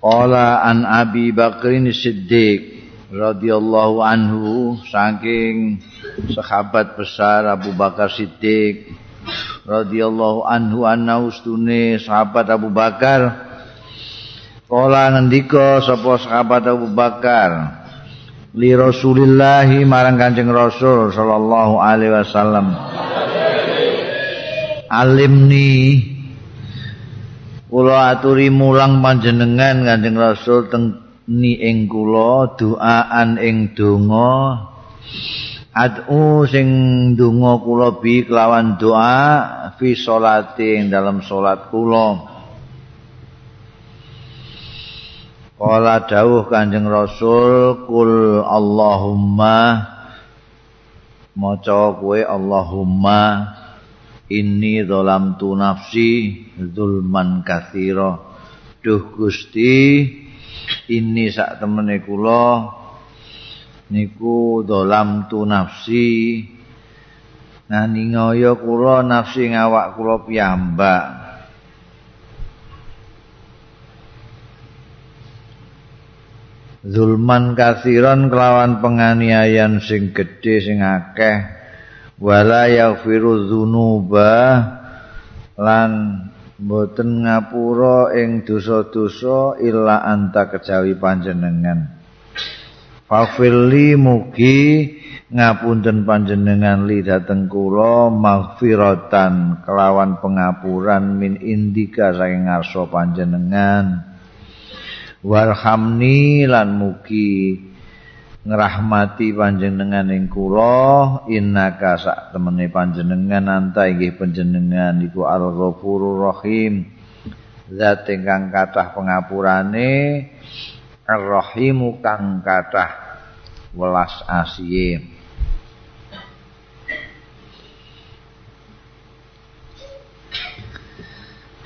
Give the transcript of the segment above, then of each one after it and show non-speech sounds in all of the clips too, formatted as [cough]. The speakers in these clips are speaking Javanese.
Qala an Abi Bakrin Siddiq radhiyallahu anhu saking sahabat besar Abu Bakar Siddiq radhiyallahu anhu anna ustune sahabat Abu Bakar. Kala ngendika sapa sahabat Abu Bakar? Li Rasulillah marang Kanjeng Rasul sallallahu alaihi wasallam. Alimni kula aturi mulang panjenengan Kanjeng Rasul teng ni ing kula doaan ing donga. Adu sing donga kula bi kelawan doa fi salati ing dalam salat kula. Kala dawuh Kanjeng Rasul kul Allahumma maca kowe Allahumma inni tu nafsi zulman kathira duh Gusti ini sak temene kula niku tu nafsi. Nani ngoyo kula nafsi ngawak kula piyambak. Zulman kathiran kelawan penganiayaan sing gedhe sing akeh wala yaghfiru dzunuba lan boten ngapura ing dosa-dosa illa anta kejawi panjenengan. Fafirli mugi ngapunten panjenengan li dateng kula maghfiratan kelawan pengapuran min indika saking ngarsa panjenengan. Warhamni lan mugi ngrahmati panjenengan ing kula innaka sak temene panjenengan anta inggih panjenengan iku al-ghafurur rahim. Zat ingkang kathah pengapurane ar-rahimu kang kathah welas asihe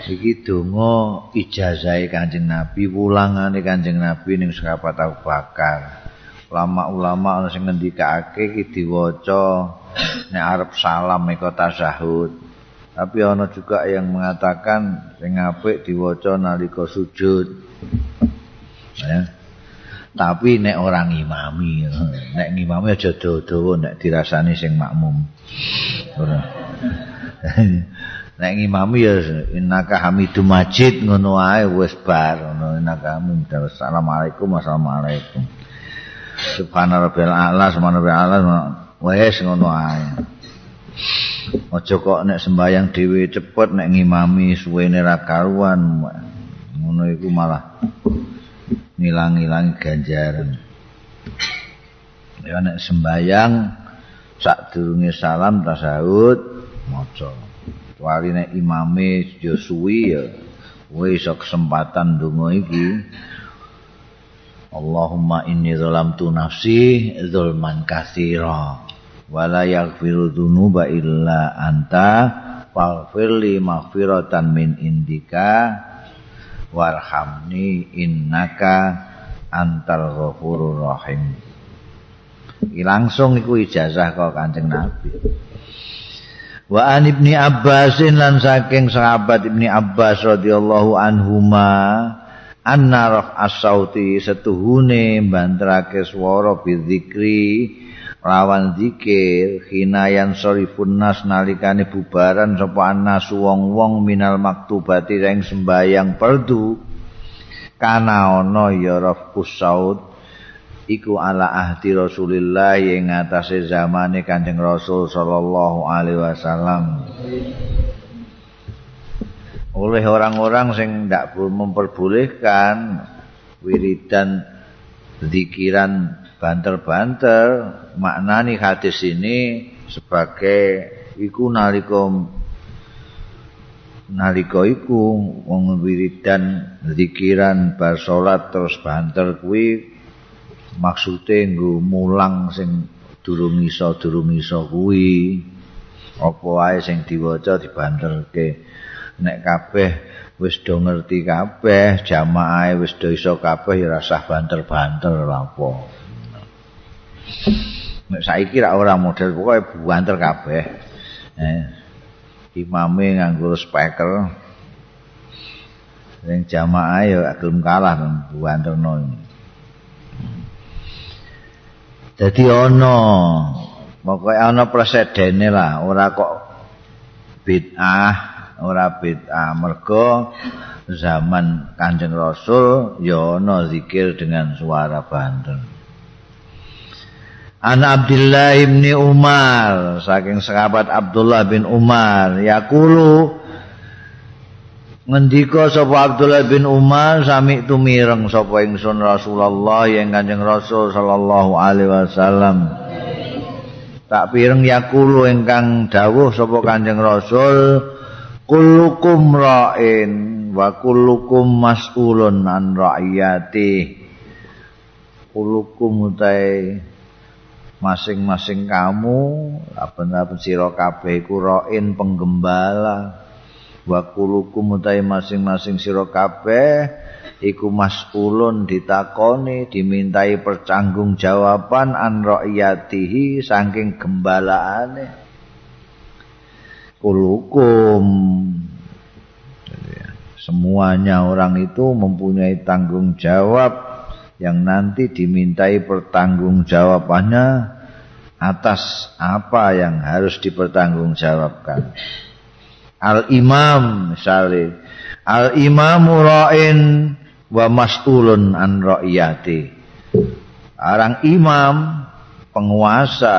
iki donga ijazahe Kanjeng Nabi wulangane Kanjeng Nabi ning sahabat Abu Bakar ulama-ulama ana sing ngendikake iki diwaca nek arep salam mek tasyahud. Tapi ana juga yang mengatakan sing apik diwaca nalika sujud. Ya. Tapi nek orang imami, nek ngimami aja dawa-dawa nek dirasani sing makmum. Ora. nek ngimami ya innaka hamidum majid ngono ae wis bar ngono innaka hamidum assalamualaikum assalamualaikum Subhana rabbil a'la subhana rabbil a'la wis ngono ae. Aja kok nek sembayang dhewe cepet nek ngimami suwene ra karuan. Ngono iku malah ngilang-ilang ganjaran. Ya nek sembayang sak durunge salam tasawuf maca. Kecuali nek imame yo suwi ya wis kesempatan donga iki Allahumma inni zalamtu nafsi zulman katsira. Wa la yaghfiru dzunuba illa anta faghfirli maghfiratan min indika warhamni innaka antal ghafurur rahim. Langsung iku ijazah kok Kanjeng Nabi. Wa an Ibni Abbasin lan saking sahabat Ibni Abbas radhiyallahu anhuma anna raf asauti setuhune bantrake swara bidzikri lawan zikir hinayan sorifun nas nalikane bubaran sapa anas wong-wong minal maktubati sing sembayang perdu. Kana ana ya raf kusaut iku ala ahdi Rasulillah ing atase zamane Kanjeng Rasul sallallahu alaihi wasallam oleh orang-orang sing ndak memperbolehkan wiridan zikiran banter-banter maknani hadis ini sebagai iku nalika nalika iku wong wiridan zikiran bar salat terus banter kuwi maksude nggo mulang sing durung iso durung iso kuwi. Apa wae sing diwaca dibanterke nek kabeh wis do ngerti kabeh jamaah wis do iso kabeh ya rasah banter-banter apa. Nek saiki ra ora model pokoke banter kabeh. Eh imame nganggo speaker. Sing jamaah ya gelem kalah banterno Jadi ana pokoke ana presedene lah, ora kok bid'ah, ora bid'ah mergo zaman Kanjeng Rasul ya ana zikir dengan suara banter. An Abdullah bin Umar saking sahabat Abdullah bin Umar yaqulu Ngendika sapa Abdullah bin Umar sami tumireng sapa ingsun Rasulullah yang Kanjeng Rasul sallallahu alaihi wasallam. Tak pireng yakulu ingkang dawuh sapa Kanjeng Rasul kullukum ra'in wa kullukum mas'ulun an ra'iyati. Kullukum utai masing-masing kamu apa-apa sira kabeh iku ra'in penggembala. wa kulukum utai masing-masing sira kabeh iku mas'ulun ditakoni dimintai percanggung jawaban an ra'iyatihi saking gembalaane kulukum semuanya orang itu mempunyai tanggung jawab yang nanti dimintai pertanggungjawabannya atas apa yang harus dipertanggungjawabkan. Al imam misale al imamu ra'in wa mas'ulun an ra'iyati. Orang imam penguasa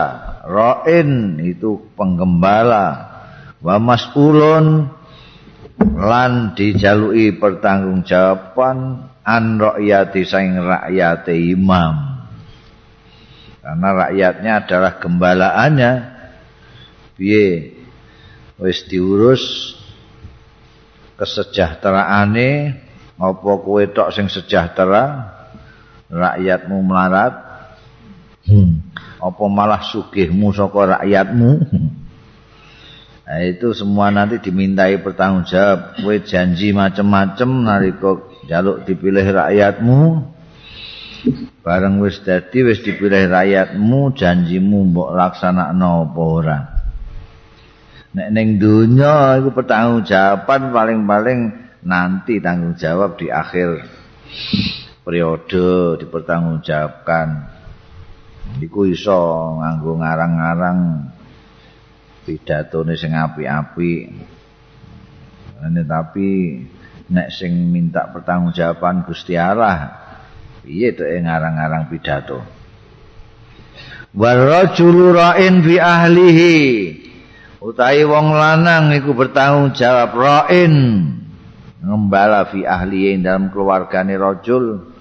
ra'in itu penggembala wa mas'ulun lan dijalui pertanggungjawaban an ra'iyati saing rakyate imam. Karena rakyatnya adalah gembalaannya. Piye? Wis diurus kesejahteraane apa kowe tok sing sejahtera? Rakyatmu melarat. Hmm. apa malah sugihmu saka rakyatmu nah, itu semua nanti dimintai pertanggungjawab kowe janji macem-macem nalika jaluk dipilih rakyatmu bareng wis dadi wis dipilih rakyatmu janjimu mbok laksanakno apa ora. Nek ning donya iku pertanggungjawaban paling-paling nanti tanggung jawab di akhir periode dipertanggungjawabkan. Iku iso nganggo ngarang-ngarang pidatone sing apik-apik. Ane tapi nek sing minta pertanggungjawaban Gusti Allah piye to ngarang-ngarang pidato? Warajulu ra'in fi ahlihi. Utawi wong lanang iku bertanggung jawab ra'in. Ngembala fi ahli dalam keluargane rajul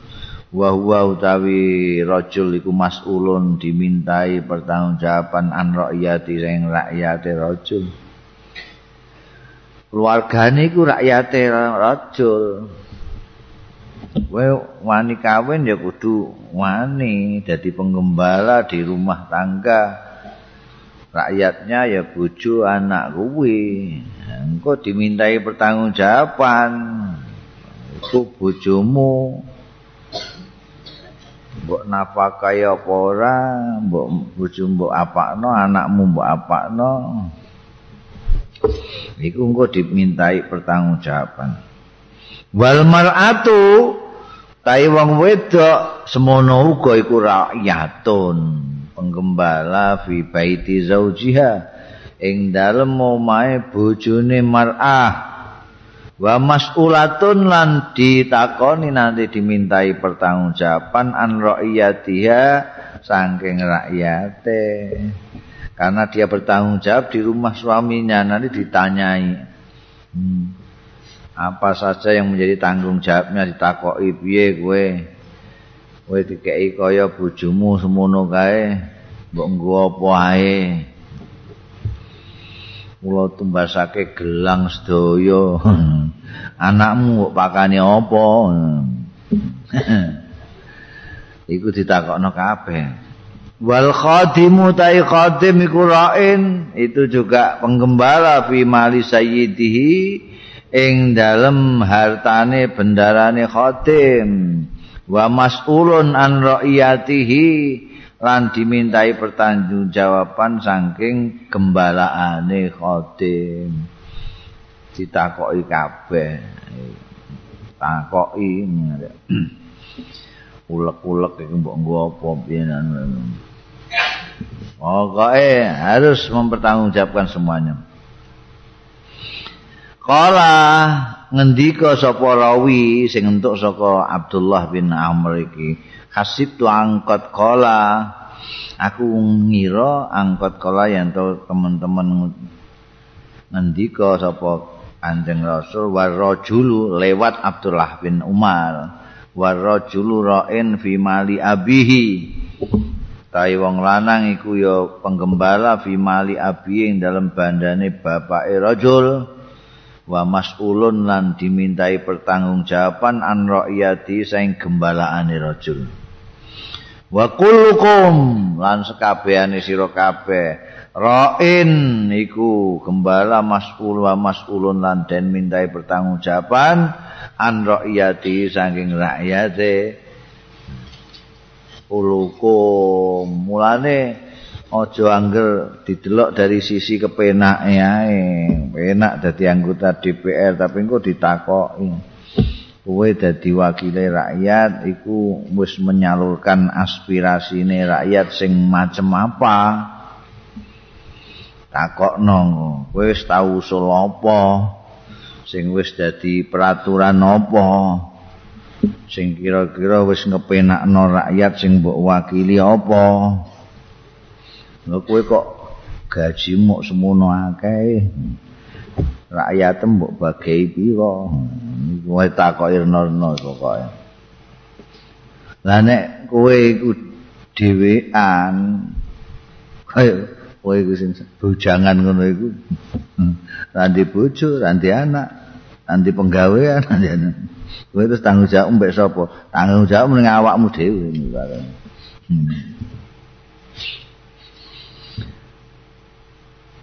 wa huwa utawi rajul iku mas'ulun dimintai pertanggungjawaban an ra'iyati sing rakyate rajul. Keluargane iku rakyate rajul. Wani kawin ya kudu wani dadi penggembala di rumah tangga. Rakyatnya ya bojo anak kuwi. Engko dimintai pertanggungjawaban iku bojomu mbok nafkahi apa ora mbok bojo mbok apakno anakmu mbok apakno. Iku engko dimintai pertanggungjawaban. Wal mar'atu tai wong wedok semono uga iku rakyatun penggembala fi baiti zaujiha. Ing dalem omahe bojone mar'ah wa mas'ulatun lan ditakoni nanti dimintai pertanggungjawaban an ra'iyatiha saking rakyate. Karena dia bertanggung jawab di rumah suaminya nanti ditanyai hmm, apa saja yang menjadi tanggung jawabnya ditakoki piye kowe? Kowe dikeki kaya bojomu semono kae mbok nggo apa ae kula tumbasake gelang sedaya. [laughs] Anakmu kok pakane apa? [laughs] Iku ditakokno kabeh. Wal khadimu tai khadim iku rain. Itu juga penggembala fi mali sayyidihi ing dalem hartane bendarane khadim. Wa mas'ulun an ra'iyatihi lan dimintai pertanggungjawaban saking gembalaane khotim ditakoki kabeh. Takoki ulek-ulek iki mbok nggo apa Pokoke harus mempertanggungjawabkan semuanya. Kala ngendika sapa rawi sing entuk saka Abdullah bin Amr iki hasib tu angkot kola. Aku ngira angkot kola yang to teman-teman ngendika sapa Kanjeng Rasul warajulu lewat Abdullah bin Umar. Warajulu ra'in fi mali abihi. Tai wong lanang iku ya penggembala fi mali abi ing dalam bandane bapake rajul. Wa mas'ulun lan dimintai pertanggungjawaban an ra'iyati saing gembalaane rajul wa kullukum lan sekabehane sira kabeh. Ra'in iku gembala mas'ul wa mas'ulun lan den mintai pertanggungjawaban an ra'iyati saking rakyate. Ulukum mulane aja angger didelok dari sisi kepenake ae. Enak dadi anggota DPR tapi engko ditakoki kowe dadi wakile rakyat iku wis menyalurkan aspirasine rakyat sing macem apa? Takokno kowe wis tau usul apa? Sing wis dadi peraturan apa? Sing kira-kira wis ngepenakno rakyat sing mbok wakili apa? Lho kowe kok gajimu semono akeh rakyat mbok bagai pira kowe takok irna-irna pokoke. Lah nek kowe iku dhewean kaya kowe iku sing bujangan ngono iku. [laughs] Ranti bojo ranti anak ranti penggawean ranti anak. Kowe terus tanggung jawab mbek sapa? Tanggung jawab ning awakmu dhewe. Hmm.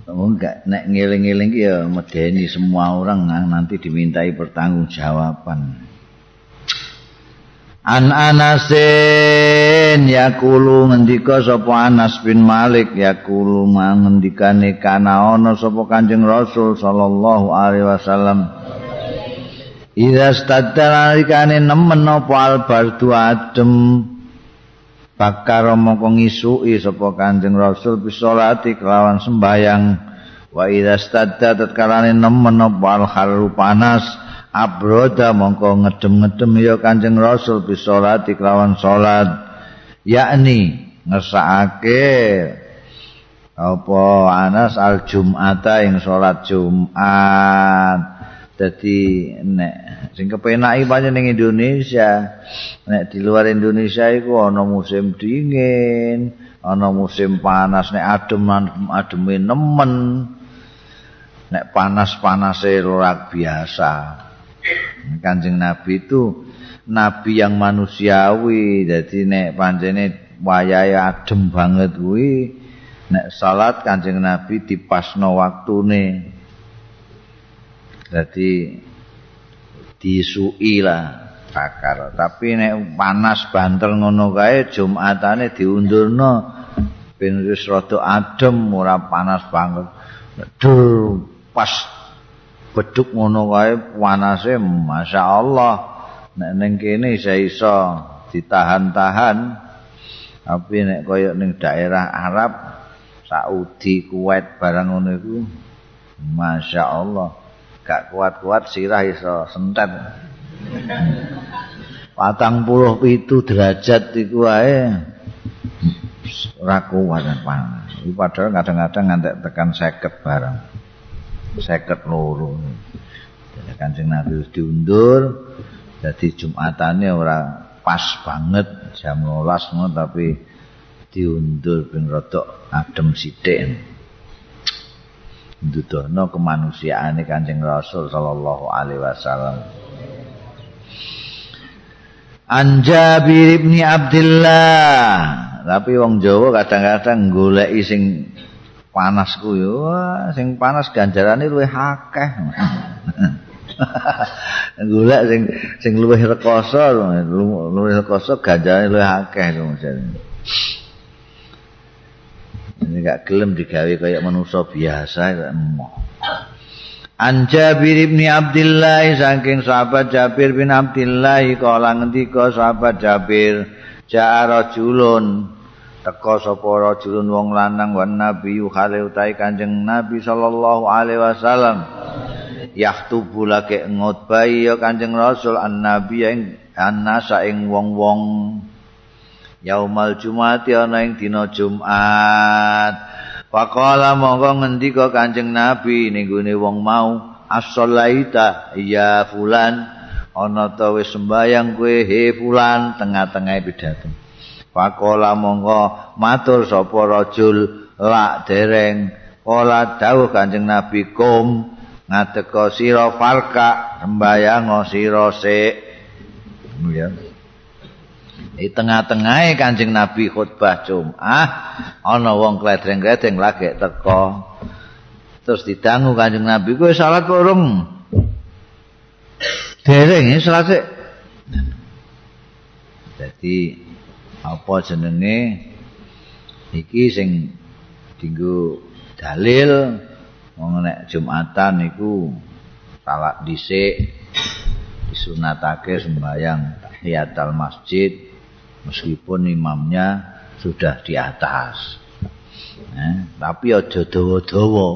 Enggak. Nek ngeling-eling ya medeni semua orang nanti dimintai pertanggungjawaban. An Anasin yakulu ngendika sapa Anas bin Malik. Yakulu ngendikane kana ana sapa Kanjeng Rasul sallallahu alaihi wasallam. Ida stadda nalikane nemen apa albardu adem bakar mongko ngisuki sapa Kanjeng Rasul bisolati kelawan sembayang. Wa idza stadda tatkalane nemen apa haru panas abroda mongko ngedem-ngedem ya Kanjeng Rasul bisolati kelawan salat. Yakni ngesake apa Anas al Jum'ata ing salat Jumat Jadi nek sing kepenaki pancen ning Indonesia. Nek di luar Indonesia iku ana musim dingin, ana musim panas, nek adem ademe nemen. Nek panas-panase luar biasa. Kanjeng Nabi itu nabi yang manusiawi. Jadi nek pancene wayahe adem banget kuwi nek salat Kanjeng Nabi dipasno waktune. Jadi disui lah bakar. Tapi nek panas banter ngono kae Jumatane diundurno ben wis rada adem ora panas banget. Dur pas beduk ngono kae panase masyaallah. Nek ning kene isa iso ditahan-tahan. Tapi nek kaya ning daerah Arab Saudi, Kuwait barang ngono iku masyaallah. Gak kuat-kuat sirah iso sentet. Patang puluh itu derajat iku wae ora kuat panas. Padahal kadang-kadang ngantek tekan seket barang. Seket loro. Jadi kancing Nabi diundur. Jadi Jumatannya ora pas banget jam 12 tapi diundur rodok adem sithik. Ndudono kemanusiaane Kanjeng Rasul sallallahu alaihi wasallam. An Jabir bin Abdullah tapi wong Jawa kadang-kadang golek sing panas ku yo. Sing panas ganjarane luwih akeh. [laughs] Golek sing sing luwih rekoso luwih rekoso ganjarane luwih akeh ini gak gelem digawe kaya manusia biasa emoh An Jabir bin Abdullah saking sahabat Jabir bin Abdullah kala ngendika sahabat Jabir ja'a rajulun. Teka sapa rajulun wong lanang wan nabi khale utahe Kanjeng Nabi sallallahu alaihi wasallam. Yahtubu lake ngutbai ya Kanjeng Rasul an nabi ing annasa ing wong-wong yaumal jumat ana ing dina Jumat Faqala monggo ngendika Kanjeng Nabi ning gone wong mau as-shalaita ya fulan ana ta wis sembayang kowe he fulan tengah-tengah pidato. Faqala monggo matur sapa rajul lak dereng Ola dawuh Kanjeng Nabi kum ngadeka sira farka sembayang sira sik. Ya. Di tengah-tengah Kanjeng Nabi khutbah Jumat, ana wong kledreng-kledreng lagi teko. Terus didangu Kanjeng Nabi, "Kowe salat urung?" Dereng salat sik. Jadi apa jenenge iki sing dinggo dalil wong nek Jumatan iku salat dhisik disunatake sembahyang tahiyatul masjid meskipun imamnya sudah di atas. Eh, tapi aja dawa-dawa.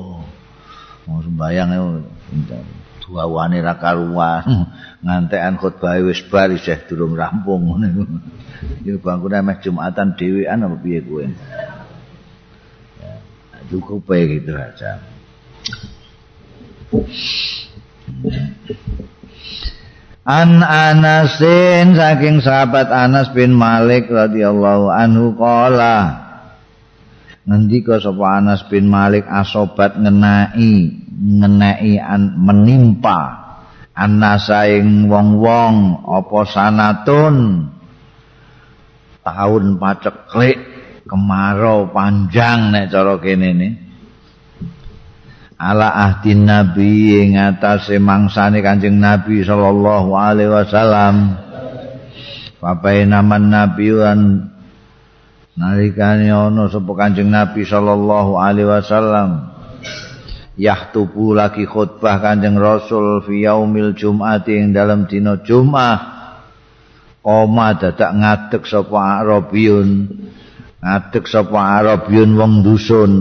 Mau sembayang dua wani ra karuan ngantekan khutbah wis bar isih durung rampung ngono iku. Bangkune meh Jumatan dhewean apa piye kowe? Ya, cukup gitu aja. An Anasin saking sahabat Anas bin Malik radhiyallahu anhu qala ngendika sapa Anas bin Malik asobat ngenai ngenai an, menimpa anasaing wong-wong apa sanatun? Tahun paceklik kemarau panjang nek cara kene nih ala ahdi nabi ing atase mangsane kanjeng nabi sallallahu alaihi wasallam. Papai naman nabi wan nalikane ana sapa kanjeng nabi sallallahu alaihi wasallam. Yahtubu lagi khutbah kanjeng rasul fi yaumil jum'ati ing dalam dina jum'ah. Koma dadak ngadeg sapa Arabiyun ngadeg sapa Arabiyun wong dusun.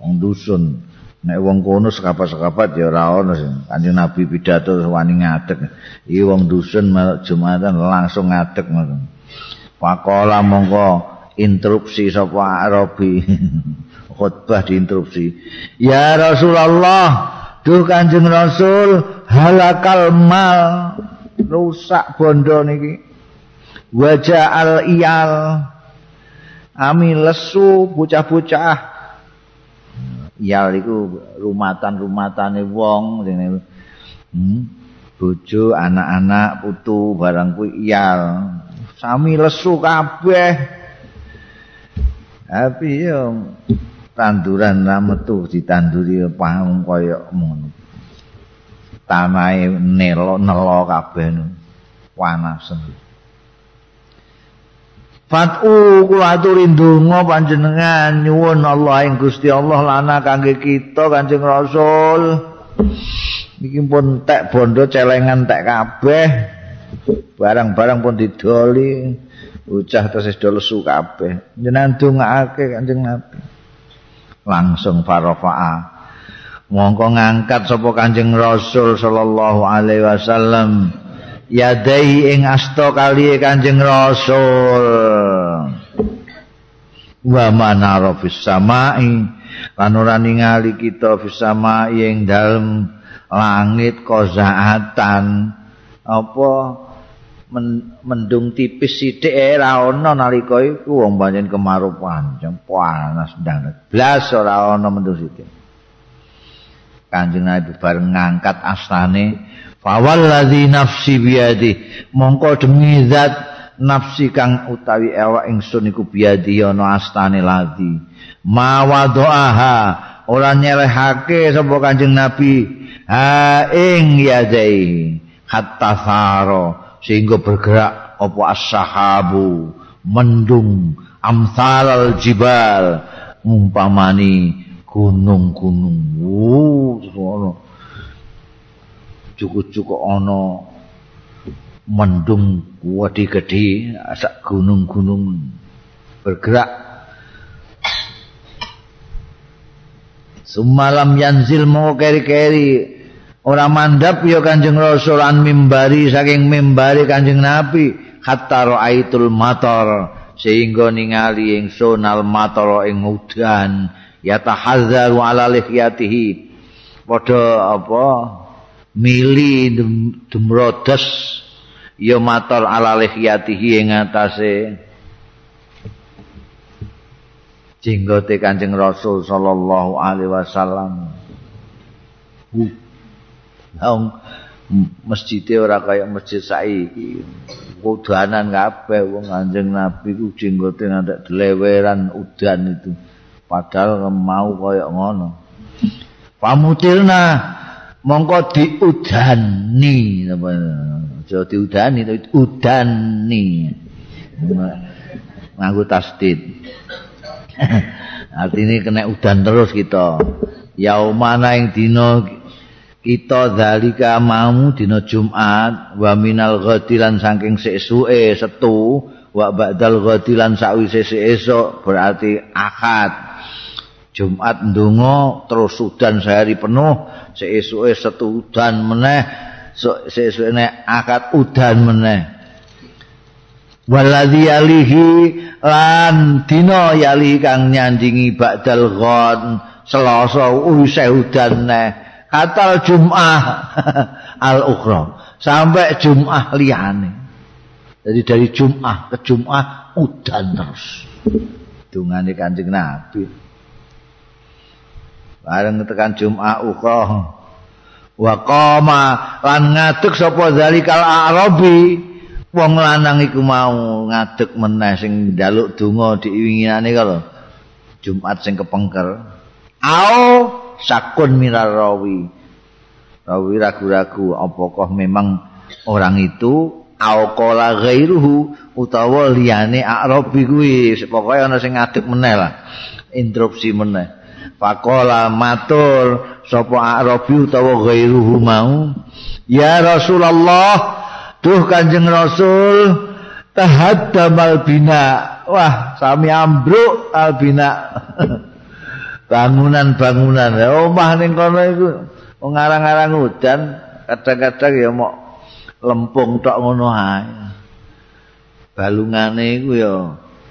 Wong dusun nek wong kono sekapat-sekapat ya ora ono sing kanjeng Nabi pidato wani ngadeg. Iki wong dusun Jumatan langsung ngadeg ngono. Pakola mongko interupsi sapa Arabi [laughs] khutbah diinterupsi. Ya Rasulullah duh Kanjeng Rasul halakal mal. Rusak bondo niki. Wajah al iyal. Ami lesu bocah-bocah iyal iku rumatan-rumatane wong hmm, bojo anak-anak putu barang kuwi iyal sami lesu kabeh. Tapi yo tanduran ra metu ditanduri paham kaya ngono. Tanahe nelo nelo kabeh panas Fat'u kula aturi ndonga panjenengan nyuwun Allah ing Gusti Allah lana kangge kita Kanjeng Rasul. Iki pun tek bondo celengan tek kabeh. Barang-barang pun didoli. Ucah terus do lesu kabeh. Jenengan dongake Kanjeng Nabi. Langsung farafa'a. Mongko ngangkat sapa Kanjeng Rasul sallallahu alaihi wasallam. Yadai ing asta kali Kanjeng Rasul. Wa manara fis samai ora ningali kita fis samai ing dalem langit kozaatan apa mendung tipis sithik ora ana nalika iku wong pancen kemarau panjang panas banget. Blas ora ana mendung sithik. Kanjeng Nabi bareng ngangkat astane fawalladzi nafsi biadi mongko demi zat nafsi kang utawi awak ingsun iku biadi ana astane ladzi ma wadoaha ora nyerehake sapa Kanjeng Nabi. Ha ing yadai hatta faro sehingga bergerak apa as-sahabu mendung amsalal jibal ngumpamani gunung-gunung. Wuh cukup-cukup ono mendung wadi gede asak gunung-gunung bergerak. Semalam yanzil mau keri-keri Orang mandap ya kanjeng Rasul an mimbari saking mimbari kanjeng Nabi hatta ra'aitul matar sehingga ningali ingsun al matara ing udan ya tahazzaru ala lihyatihi. Padha apa mili dumrodes ya matar ala lihyatihi ing atase jenggote Kanjeng Rasul sallallahu alaihi wasallam Wong masjid ora kaya masjid saiki. Udanan kabeh wong Kanjeng Nabi ku jenggote ngantek deleweran udan itu. Padahal mau kaya ngono. Pamutilna mongko diudani apa aja diudani tapi udani. Nganggo tasdid. Artinya kena udan terus kita. Yaumana yang dino kita zalika mau dina Jumat wa minal ghadilan saking sesuke setu wa ba'dal ghadilan sawise esuk berarti akad Jumat ndonga terus sudan sehari penuh sesuke setu udan meneh sesuke akad udan meneh waladhi alihi lan dina yali kang nyandingi ba'dal ghad selasa usai udan neh katal Jum'ah [laughs] al-ukhra sampai Jum'ah liyane. Jadi dari Jum'ah ke Jum'ah udan terus. Dungane Kanjeng Nabi. Bareng tekan Jum'ah ukhra wa qama lan ngadeg sapa zalikal arabi. Wong lanang iku mau ngadeg meneh sing njaluk donga diwinginane kalau Jumat sing kepengker. Au sakun mirar rawi. Rawi ragu-ragu apakah memang orang itu? Auqala ghairuhu utawa liyane arabi kuwi. Pokoke ana sing ngadeg meneh lah. Interupsi meneh faqala matur sapa arabi utawa ghairuhu mau. Ya rasulullah duh kanjeng rasul tahaddamal bina. Wah sami ambruk albina [laughs] bangunan-bangunan. Omah ning kono iku ngarang-arang udan kadang-kadang ya mau lempung tok ngono ae. Balungane iku ya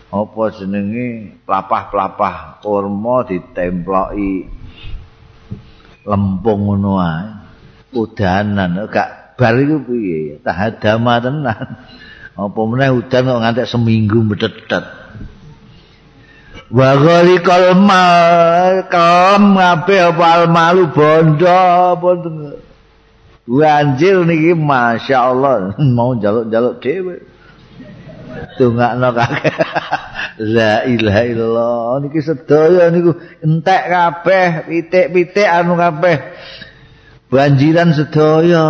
apa jenenge pelapah-pelapah kurma ditemploki lempung ngono ae? Udanan gak bar iku piye? Tahadama tenan. Apa meneh udan kok ngantek seminggu medet-medet wa ghalikal mal kam ngabe apa malu bondo apa anjir niki masyaallah [laughs] mau jaluk-jaluk dhewe tungakno kakek [laughs] la ilaha illallah. Niki sedaya niku entek kabeh pitik-pitik anu kabeh. Banjiran sedaya.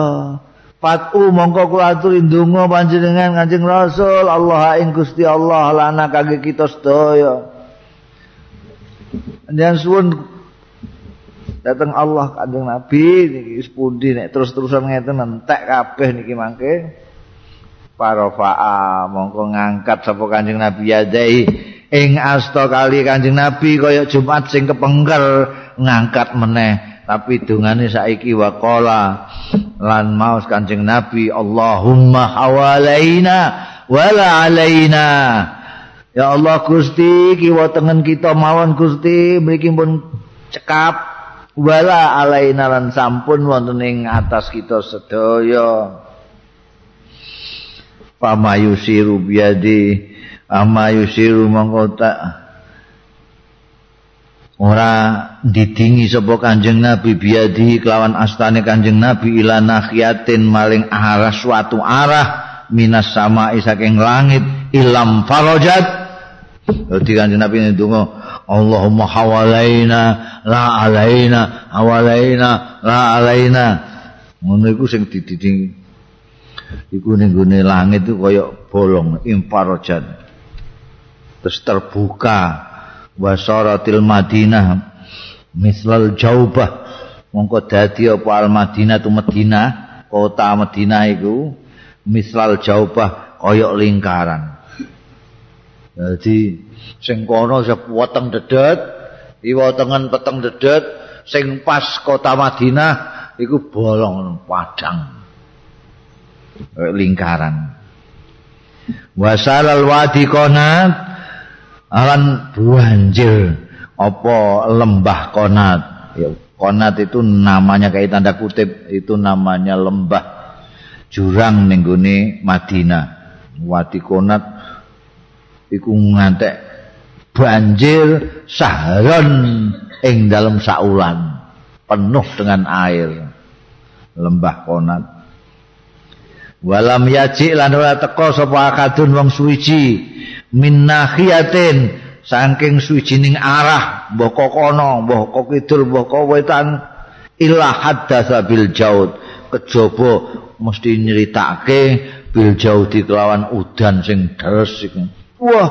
Patu mongko kula aturi ndonga panjenengan Kanjeng Rasul. Allah ing Gusti Allah lana kangge kita sedaya. Dan suwun datang Allah kanjeng Nabi niki sepundi nek terus-terusan ngeten entek kabeh niki mangke para fa'a mongko ngangkat sapa kanjeng Nabi yadai. Ing asta kali kanjeng Nabi kaya Jumat sing kepengker ngangkat meneh. Tapi dungane saiki waqala. Lan maus kanjeng Nabi Allahumma hawalaina wala alaina Ya Allah Gusti kiwa tengen kita mawon Gusti mriki pun cekap. Wala alaina lan sampun wonten ing atas kita sedaya pamayusiru biadi amayusiru mangko ora didingi sapa Kanjeng Nabi biadi kelawan astane Kanjeng Nabi ila nakhiyatin maling arah suatu arah minas sama saking langit ilam farajat. Dadi Kanjeng Nabi ndonga Allahumma hawalaina la alaina hawalaina la alaina. Ngono iku sing didingi iku ning langit itu kaya bolong imparojat terus terbuka wasaratil Madinah mislal jaubah. Mongko dadi apa al Madinah tu Madinah kota Madinah iku mislal jaubah kaya lingkaran. Jadi sing kono weteng dedet iwetengen peteng dedet sing pas kota Madinah iku bolong padang lingkaran. Wasalal wadi konat alan banjir apa lembah konat? Ya, konat itu namanya kayak tanda kutip itu namanya lembah jurang nenggone Madinah. Wati konat iku ngantek banjir saharon ing dalam saulan penuh dengan air. Lembah konat walam yaji lan ora teka sapa akadun wong suwiji. Min nahiyatin saking suwijining arah mbah kono mbah kidul mbah wetan illa haddatsa bil jaud. Kejaba mesti nyeritake bil jaud kelawan udan sing deres wah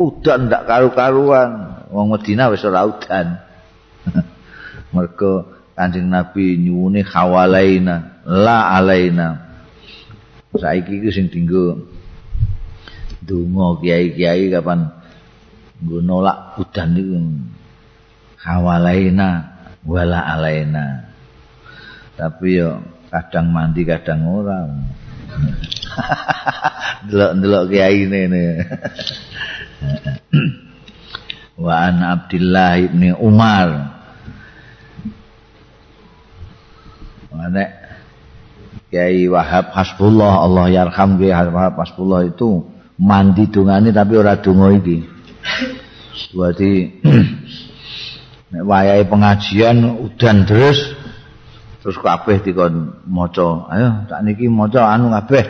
udan ndak karu-karuan. Wong Madinah wis ora udan. [laughs] Mergo kanjeng Nabi nyuwune khawalaina la alaina saiki iki sing dinggo donga kiai-kiai kapan nggo nolak udan niku. Hawalaina wala alaina tapi yo kadang mandi kadang ora. [laughs] Delok-delok kiai ini [laughs] wa an Abdullah ibni Umar. Nek Kiai Wahab Hasbullah Allah yarham Kiai Wahab Hasbullah itu mandi dungane tapi ora donga iki. Berarti [clears throat] nek wayahe pengajian udan terus terus kabeh dikon maca. Ayo tak niki maca anu kabeh.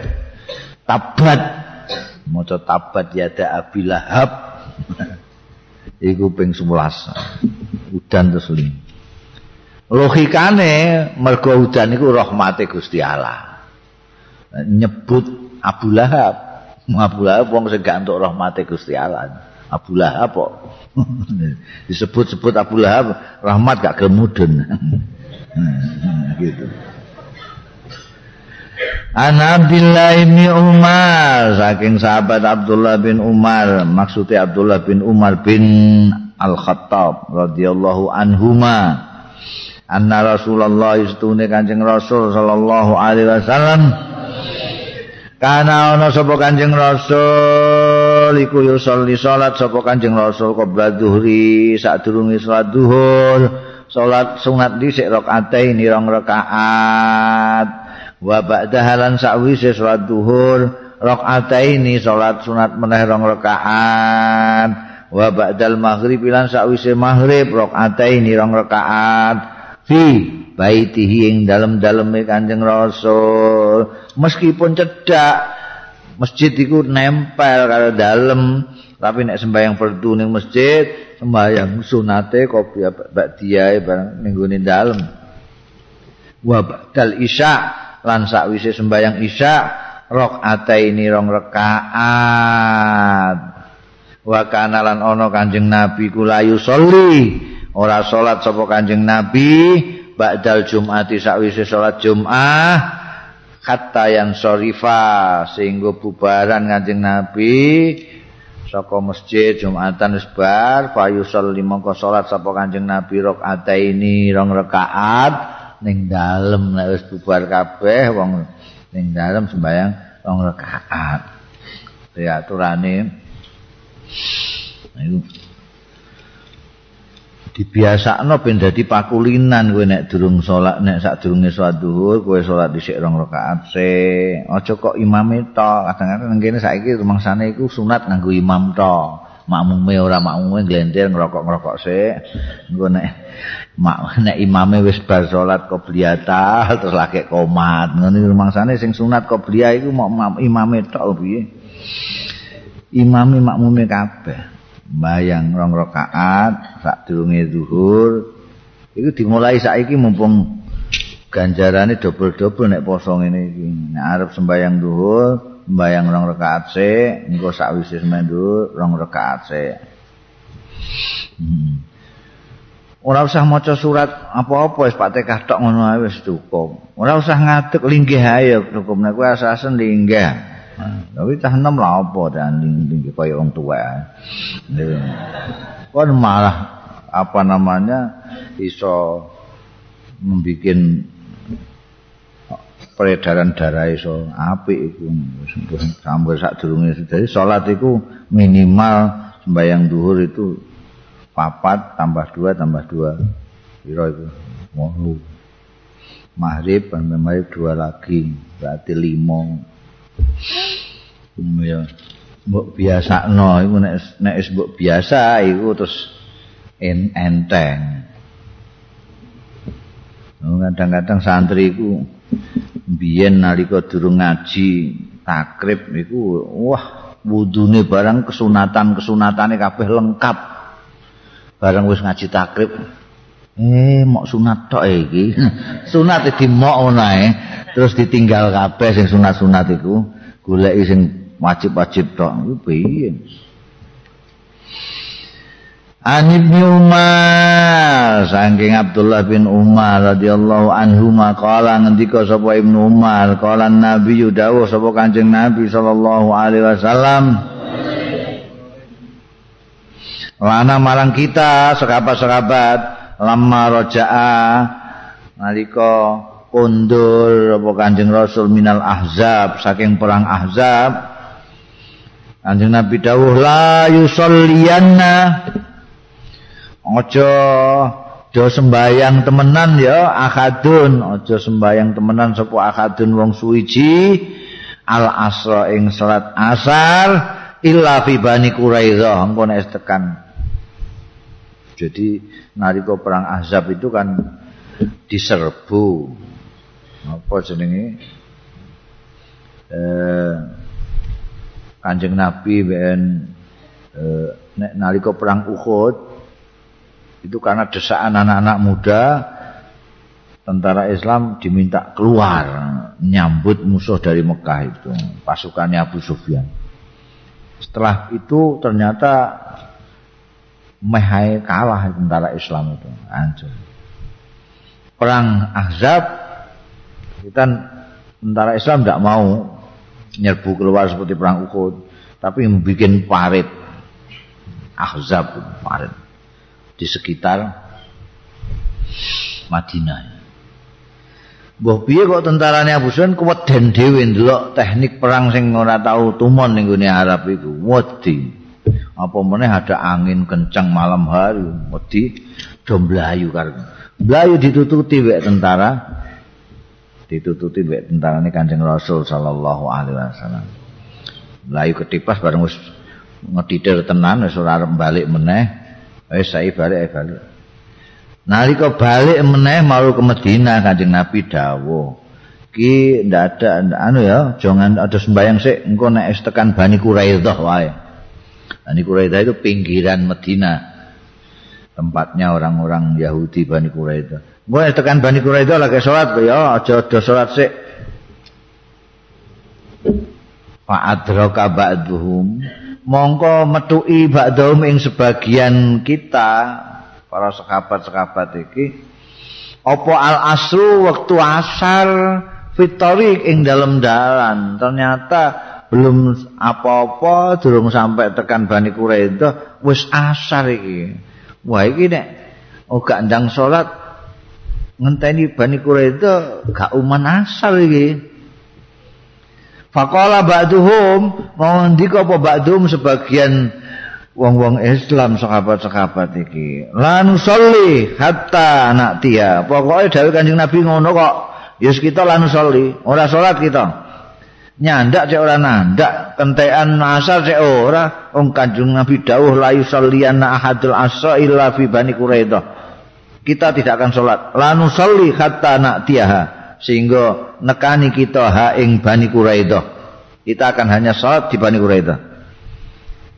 Tabat. Maca tabat ya da abilahab. [laughs] Iku ping 11. Udan terus li. Logikane mergo udan iku rahmate Gusti Allah. Nyebut Abu Lahab Abu Lahab wong sing gak entuk rahmate Gusti Allah. Abu Lahab kok [laughs] disebut-sebut Abu Lahab rahmat gak kemuden. [laughs] gitu. An Abdullah bin Umar saking sahabat Abdullah bin Umar maksudnya Abdullah bin Umar bin Al-Khattab radhiyallahu anhuma anna Rasulullah istune Kanjeng Rasul sallallahu alaihi wasallam. Kana ana sapa Kanjeng Rasul? Iku yo salat sapa Kanjeng Rasul qabla dhuhri sadurunge salat zuhur salat sunat dhisik rakaat ini rong rakaat. Wa ba'da halan sakwise salat zuhur rakaat ini salat sunat meneh rong rakaat. Wa ba'dal maghrib lan sakwise maghrib rakaat ini rong rakaat fi baitihi ing dalem-daleme Kanjeng Rasul meskipun cedak masjid iku nempel karo dalem. Tapi nek sembahyang fardu ning masjid sembahyang sunate kopi bak diae bareng ning gone dalem. Wa ba'dal isya lan sakwise sembahyang isya rakaataini rong rakaat. Wa kana lan ana kanjeng nabi kulayu sholli ora salat sapa kanjeng nabi ba'dal jum'ati sakwise salat jum'ah hatta yang sorifa sehingga bubaran ngancing nabi saka masjid jumatan wis bar fayusol lima ko salat sapa kanjeng nabi rakaat ini rong rakaat ning dalem nek wis bubar kabeh wong ning dalem sembayang rong rakaat. Ya aturane dibiasakno ben dadi pakulinan kowe nek durung salat nek sadurunge salat zuhur kowe salat dhisik rong rakaat se. Aja kok imame to kadang-kadang nang kene saiki rumangsane iku sunat nganggo imam to makmume ora makmume glentir ngerokok-ngerokok sik engko nek mak nek imame wis bar salat qobliyata [laughs] terus lagi komat. Ngene rumangsane sing sunat qobliyah iku mau imame tok piye? Imame makmume kabeh bayang rong rakaat sak durunge zuhur. Iku dimulai saiki mumpung ganjarane dobel-dobel nek poso ngene iki. Nek arep sembayang zuhur mbayang rong rakaat se engko sakwise semendu rong rakaat se hmm. ora usah maca surat apa-apa wis Fatihah tok ngono ae wis cukup. Ora usah ngadeg linggih ae cukup. Nek kowe asasen linggih tapi cah enom lah apa dan linggih kaya wong tuwa. Kon malah apa namanya iso membikin peredaran darah iso apik iku. Sampai sak durunge. Dadi salat iku minimal sembahyang duhur itu papat tambah dua tambah dua. Piro itu wolu. Maghrib dan maghrib dua lagi berarti limo hmm, ya mbok biasa no iku nek nek mbok biasa iku terus en enteng. Kadang-kadang santri iku biyen nalika durung ngaji takrib iku wah wudune barang kesunatan-kesunatane kabeh lengkap. Barang wis ngaji takrib eh mok sunat tok iki. sunat di mok ngono terus ditinggal kabeh sing sunat-sunat iku. Goleki sing wajib-wajib tok. Iku piye? An Ibnu Umar. Saking Abdullah bin Umar radhiyallahu anhu maqala ngendika sapa Ibnu Umar qala Nabi dawuh sapa Kanjeng Nabi sallallahu alaihi wasallam. Lana marang kita sekabat-sekabat lama roja'a nalika kondur apa Kanjeng Rasul minal Ahzab saking perang Ahzab. Kanjeng Nabi dawuh la yusalliyanna Ojo do sembayang temenan ya akadun ojo sembayang temenan sapa akadun wong suwiji. Al asra ing salat asar illa fi bani quraiza engko nek tekan jadi nalika perang azab itu kan diserbu. Apa jenenge? Eh Kanjeng Nabi ben eh, nalika perang Uhud itu karena desaan anak-anak muda tentara Islam diminta keluar nyambut musuh dari Mekah itu pasukannya Abu Sufyan. Setelah itu ternyata mehai kalah tentara Islam itu hancur perang Ahzab kita tentara Islam tidak mau nyerbu keluar seperti perang Uhud tapi membuat parit Ahzab parit di sekitar Madinah. Mbah piye kok tentarane Abu Sufyan kuweden dhewe ndelok teknik perang sing ora tau tumon ning Arab iku. Wedi. Apa meneh ada angin kencang malam hari, wedi do mlayu karo. Mlayu ditututi wek tentara. Ditututi wek tentarane Kanjeng Rasul sallallahu alaihi wasallam. Mlayu ketipas bareng wis ngeditir tenan wis ora balik meneh. Wis saiki balik balik. Nalika balik meneh mau ke Madinah Kanjeng Nabi dawuh. Ki ndak ada anu ya, jangan ada sembayang sik engko nek tekan Bani Quraidah wae. Bani Quraidah itu pinggiran Madinah. Tempatnya orang-orang Yahudi Bani Quraidah. Engko nek tekan Bani Quraidah lagi salat ya, aja ada salat sik. Fa'adraka ba'duhum mongko metuki ba'dhum ing sebagian kita para sahabat-sahabat iki apa al asru waktu asar fitorik ing dalam dalan ternyata belum apa-apa durung sampai tekan Bani Quraidah wis asar iki wah iki nek ora ndang salat ngenteni Bani Quraidah gak uman asar iki Faqala ba'duhum mau apa ba'dhum sebagian wong-wong Islam sahabat-sahabat iki. La nusolli hatta anak tia. Pokoke dawuh Kanjeng Nabi ngono kok. Yus kita la nusolli, ora salat kita. Nyandak cek ora nandak. Kentekan asar cek ora. Wong kanjeng nabi dawuh la yusalliyana ahadul asa illa fi bani quraidah. Kita tidak akan salat la nusalli hatta na'tiha sehingga nekani kita ha ing bani quraidah. Kita akan hanya salat di bani quraidah.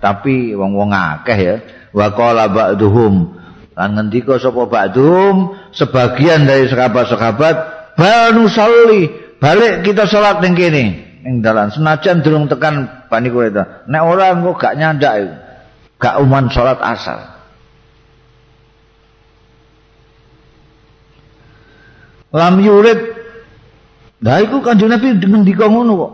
Tapi wong-wong akeh ya. Wa qala ba'duhum. Lan ngendika sapa ba'dhum sebagian dari sahabat-sahabat banu salli balik kita salat ning kene ning dalan senajan durung tekan Bani Quraidah. Nek ora engko gak nyandak iku. Gak uman salat asar. Lam yurid. Lah iku Kanjeng Nabi ngendika ngono kok.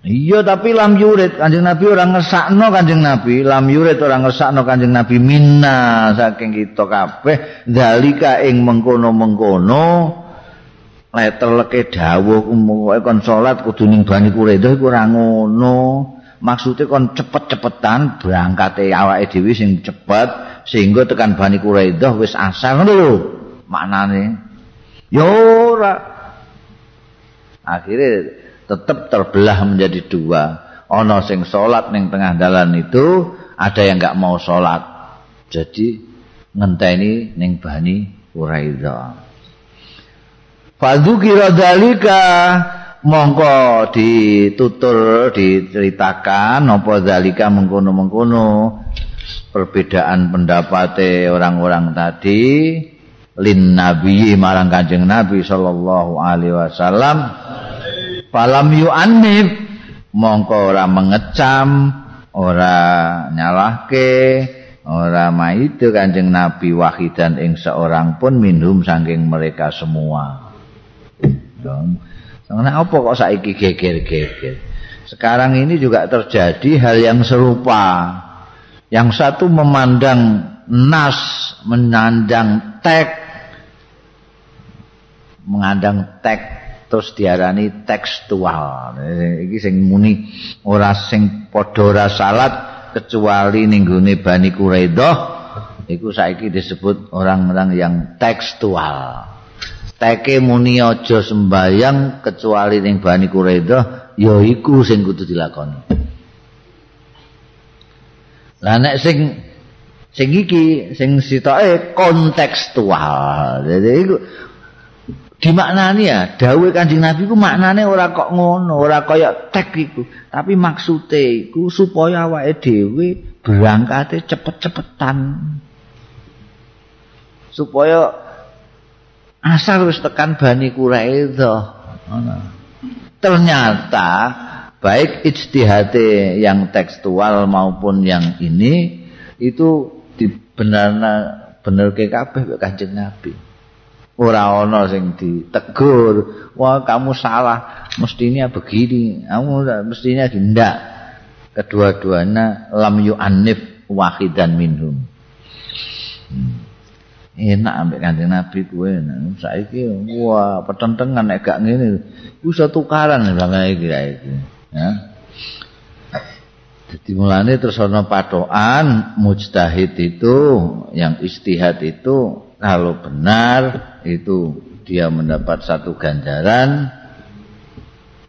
Iya tapi lam yurid Kanjeng Nabi ora ngesakno Kanjeng Nabi, lam yurid ora ngesakno Kanjeng Nabi minna saking kita kabeh dalika ing mengkono-mengkono leteleke dawuh pokoke kon salat kudu ning Bani Quraidah iku ora ngono. Maksude kon cepet-cepetan berangkate awake dhewe sing cepet sehingga tekan Bani Quraidah wis asar ngono lho. Maknane ya ora. Akhirnya tetap terbelah menjadi dua. Ono sing salat ning tengah dalan itu ada yang enggak mau salat. Jadi ngenteni ning Bani Quraidah. Fadzukira dalika mongko ditutur diceritakan apa dalika mengkono-mengkono perbedaan pendapate orang-orang tadi lin nabi marang kanjeng nabi sallallahu alaihi wasallam falam yu'annif mongko ora mengecam ora nyalahke ora maitu kanjeng nabi wahidan ing seorang pun minhum saking mereka semua. Karena apa kok saiki geger-geger? Sekarang ini juga terjadi hal yang serupa. Yang satu memandang nas, menandang tek, mengandang tek terus diarani tekstual. Iki sing muni ora sing padha salat kecuali ning gone Bani Quraidah iku saiki disebut orang-orang yang tekstual. Teke muni aja sembayang kecuali ning Bani Quraidah ya iku sing kudu dilakoni. Lah nek sing sing iki sing sitoke kontekstual. Jadi iku dimaknani ya dawuh Kanjeng Nabi ku maknane ora kok ngono, ora kaya tek iku, tapi maksude iku supaya awake dhewe berangkate cepet-cepetan. Supaya asal wis tekan Bani Quraidah. Ternyata baik ijtihate yang tekstual maupun yang ini itu dibenarna bener ke kabeh Kanjeng Nabi. Ora ana sing ditegur, wah kamu salah, mestinya begini, kamu mestinya tidak. Kedua-duanya lam yu'annif wahidan minhum. Hmm. Enak ambek kanjeng Nabi kuwe saiki wah petentengan nek gak ngene. Iso tukaran iki iki ya. Jadi mulane terus ana patokan mujtahid itu yang istihad itu kalau benar itu dia mendapat satu ganjaran.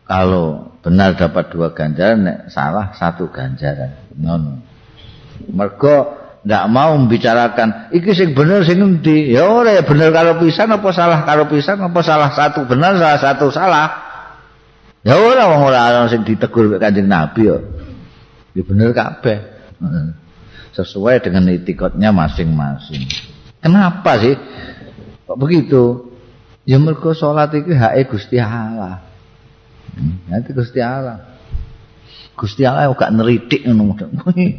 Kalau benar dapat dua ganjaran nek salah satu ganjaran. Non mergo ndak mau membicarakan. Iki sing bener sing endi ya ora ya bener karo pisan apa salah karo pisan apa salah satu? Bener salah satu salah. Ya ora wong ora ana sing ditegur kanjeng nabi ya. Ya bener kabeh. Sesuai dengan etikotnya masing-masing. Kenapa sih kok begitu? Ya mergo salat iki hak Gusti Allah. Nanti Gusti Allah Gusti Allah gak neritik ngono.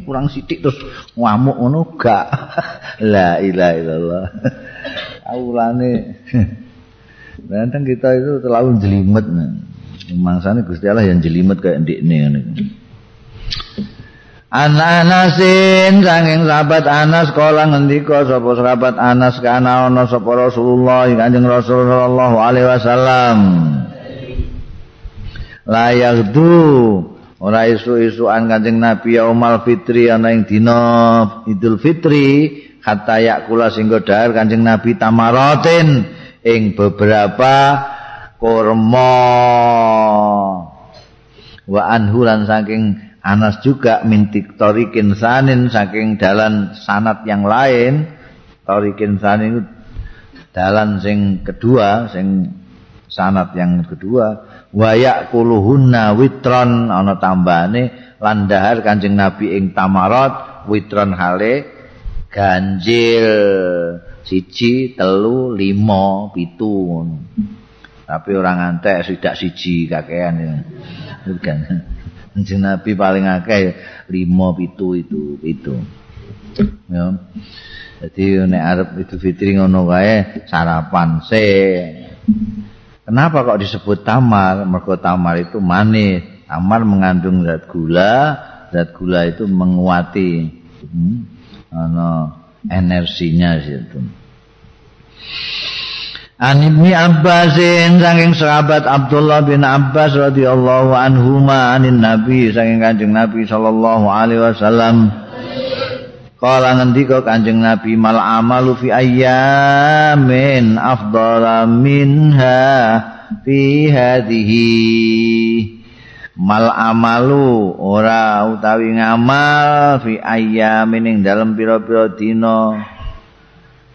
Kurang sithik terus ngamuk ngono gak. [laughs] La ilaha illallah. [laughs] Aulane Nanti [laughs] kita itu terlalu jelimet Mangsane Gusti Allah yang jelimet kayak ndekne ngene Anasin sanging sahabat Anas kala ngendika sapa sahabat Anas kana ana sapa Rasulullah Kanjeng Rasul sallallahu alaihi wasallam. La yaghdu ora isu-isuan Kanjeng Nabi yaumal fitri ana ing dina Idul Fitri hatta yakula singgo dahar Kanjeng Nabi tamaratin ing beberapa kurma wa anhu lan saking Anas juga mintik torikin sanin saking dalan sanat yang lain. Torikin sanin dalan sing kedua sing sanat yang kedua wayak kuluhunna witron ana tambane lan dahar kanjeng nabi ing tamarat witron hale ganjil siji telu limo pitu tapi orang antek tidak siji kakean ya. Bukan. Kanjeng Nabi paling akeh lima pitu itu itu. Ya. Jadi nek arep itu fitri ngono kae sarapan se. Kenapa kok disebut tamar? Mergo tamar itu manis. Tamar mengandung zat gula, zat gula itu menguati hmm, ano, energinya situ. An Ibni Abbasin saking sahabat Abdullah bin Abbas radhiyallahu anhuma anin Nabi saking Kanjeng Nabi sallallahu alaihi wasallam Kala ngendika Kanjeng Nabi mal amalu fi ayyamin afdhala minha fi hadhihi mal amalu ora utawi ngamal fi ayyamin ing dalem pira-pira dina.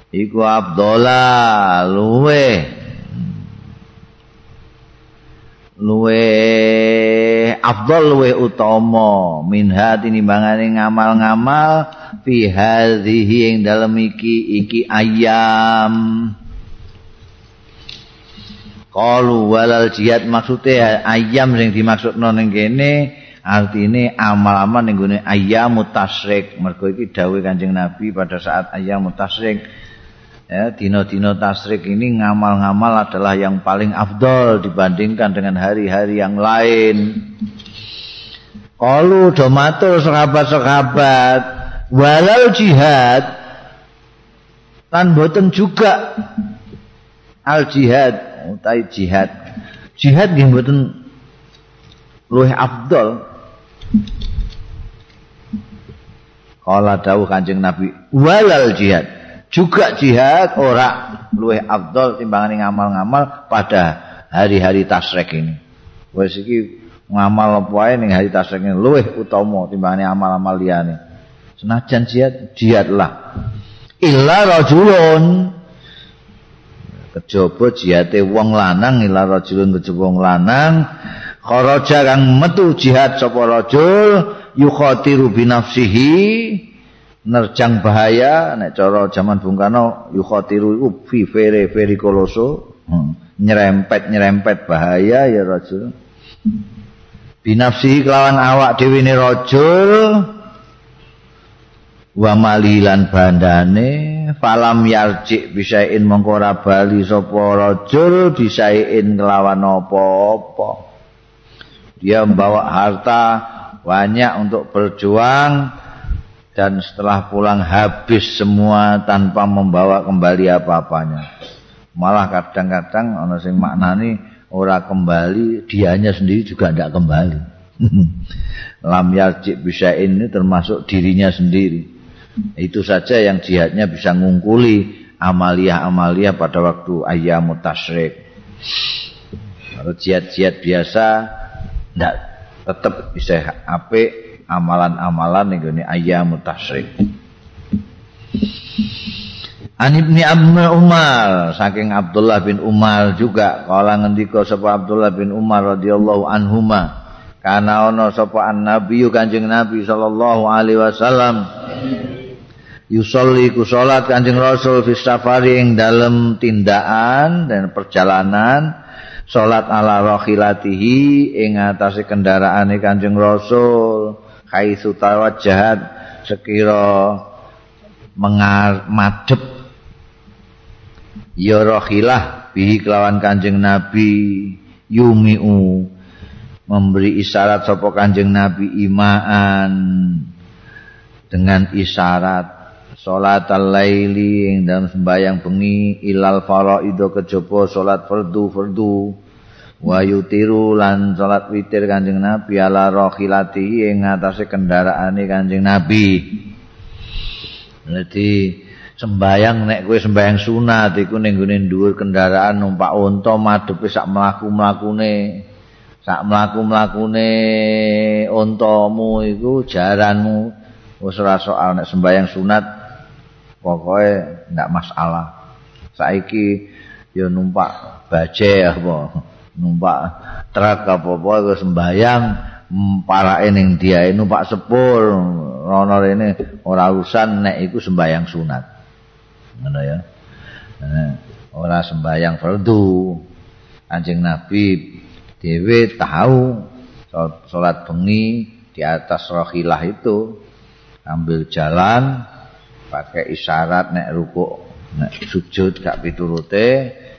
Iku Abdullah luwe. Luwe afdal luwe utama. Min hati nimbangane ngamal-ngamal fi hadhihi ing dalem iki iki ayam Qalu walal jihad maksudnya ayam sing dimaksudno ning kene artine amal-amal ning gone ayam mutasrik mergo iki dawuh Kanjeng Nabi pada saat ayam mutasrik ya dino-dino tasrik ini ngamal-ngamal adalah yang paling afdol dibandingkan dengan hari-hari yang lain. Kalau domatur sahabat-sahabat walau jihad tan boten juga. Al jihad utai jihad. Jihad nggih boten luwih afdol. Kala dawuh Kanjeng Nabi walal jihad juga jihad ora luwih afdol timbangane ngamal-ngamal pada hari-hari tasrek ini. Wes iki ngamal apa wae ning hari tasrek ini luwih utama timbangane amal-amal liyane. Senajan jihad, jihadlah. Illa rajulun kejaba jihate wong lanang illa rajulun kejaba wong lanang kharaja kang metu jihad sapa rajul yukhatiru binafsihi nerjang bahaya nek cara zaman Bung Karno yukhatiru iku fi fere fere koloso. Hmm. nyerempet nyerempet bahaya ya rajul binafsi kelawan awak dhewe ne rajul wa malilan bandane falam yarji bisain mongko ora bali sapa rajul bisain kelawan apa-apa. Dia membawa harta banyak untuk berjuang dan setelah pulang habis semua tanpa membawa kembali apa-apanya. Malah kadang-kadang ana sing maknani ora kembali, dianya sendiri juga tidak kembali. [laughs] Lam yarji bisa ini termasuk dirinya sendiri. Itu saja yang jihadnya bisa ngungkuli amalia-amalia pada waktu ayam tasrik. Kalau jihad-jihad biasa tidak tetap bisa apik amalan-amalan gone ayam tasyrik. An Ibni Umar saking Abdullah bin Umar juga kala ngendika sapa Abdullah bin Umar radhiyallahu anhuma kana ana sapa an-nabi Kanjeng Nabi sallallahu alaihi wasallam yusolli ku salat Kanjeng Rasul fi safari ing dalem tindakan dan perjalanan salat ala rakhilatihi ing atase kendaraane Kanjeng Rasul kaisu tawajjahat sekira mengar madhep. Ya rohilah bihi kelawan kanjeng nabi yumiu. Memberi isyarat sapa kanjeng nabi imaan. Dengan isyarat salat al-laili ing dalam sembahyang bengi ilal faraido kejaba salat fardu fardu wa yutiru lan salat witir Kanjeng Nabi ala rohilati ing ngatasé kendaraane Kanjeng Nabi. Jadi sembayang nek kowe sembayang sunat iku ning gone dhuwur kendaraan numpak unta madhepe sak mlaku-mlakune sak mlaku-mlakune untamu iku jaranmu. Wis ora soal nek sembayang sunat pokoke ndak masalah. Saiki ya numpak baje apa numpak truk apa-apa iku sembayang parake ning dia numpak sepur rono rene ora urusan nek iku sembayang sunat. Ngono ya. Ora sembayang fardu. Anjing nabi dhewe tahu salat bengi di atas rohilah itu ambil jalan pakai isyarat nek ruku nek sujud gak piturute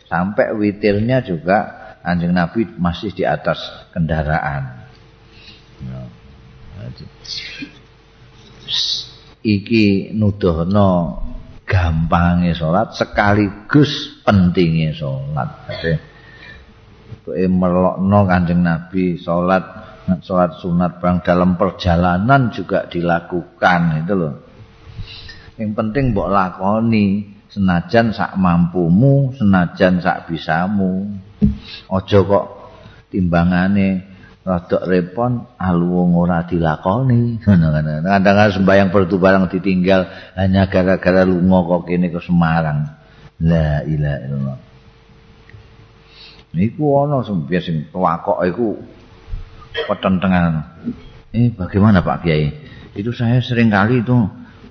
sampai witirnya juga anjing nabi masih di atas kendaraan. Iki nuduhno gampangnya sholat sekaligus pentingnya sholat. Kowe melokno kanjeng nabi sholat sholat sunat bang dalam perjalanan juga dilakukan itu loh. Yang penting mbok lakoni senajan sak mampumu senajan sak bisamu ojo kok timbangane rada repon aluwung ora dilakoni. [laughs] Kadang-kadang sembayang pertu barang ditinggal hanya gara-gara lunga kok kene ke Semarang. La ilaha illallah. Niku ana sing sing tuwakok iku petentengan eh bagaimana Pak Kiai? Itu saya sering kali itu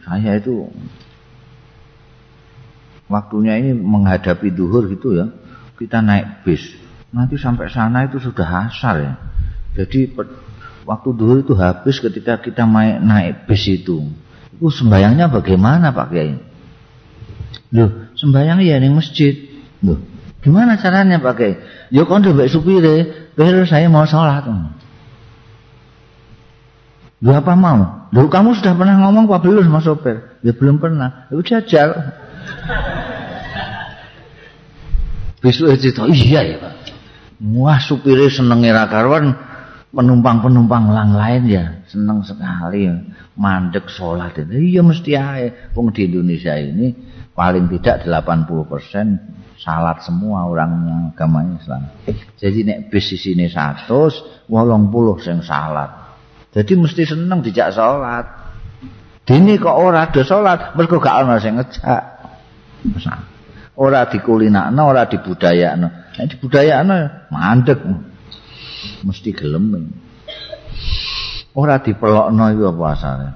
saya itu waktunya ini menghadapi duhur gitu ya kita naik bis nanti sampai sana itu sudah asar ya Jadi waktu dulu itu habis ketika kita naik, naik bis itu. Itu sembayangnya bagaimana Pak Kiai? Loh, sembayang ya di masjid. Loh, gimana caranya Pak Kiai? Ya kan baik supire, biar saya mau sholat. Loh apa mau? Loh kamu sudah pernah ngomong Pak belum sama sopir? Ya belum pernah. Ya jajal. Besok itu iya ya Pak. Wah supirnya seneng era karuan penumpang-penumpang lang lain ya senang sekali mandek sholat itu. Iya mesti aja Wong di Indonesia ini paling tidak 80% salat semua orang agama Islam. Jadi nek bis di sini 100 wolong puluh sing salat. Jadi mesti seneng dijak sholat. Dini kok ora ada sholat mereka gak ada yang ngejak ora dikulinakno ora dibudayakno nek dibudayakno mandek mesti gelem. Ora dipelokno iku apa asale?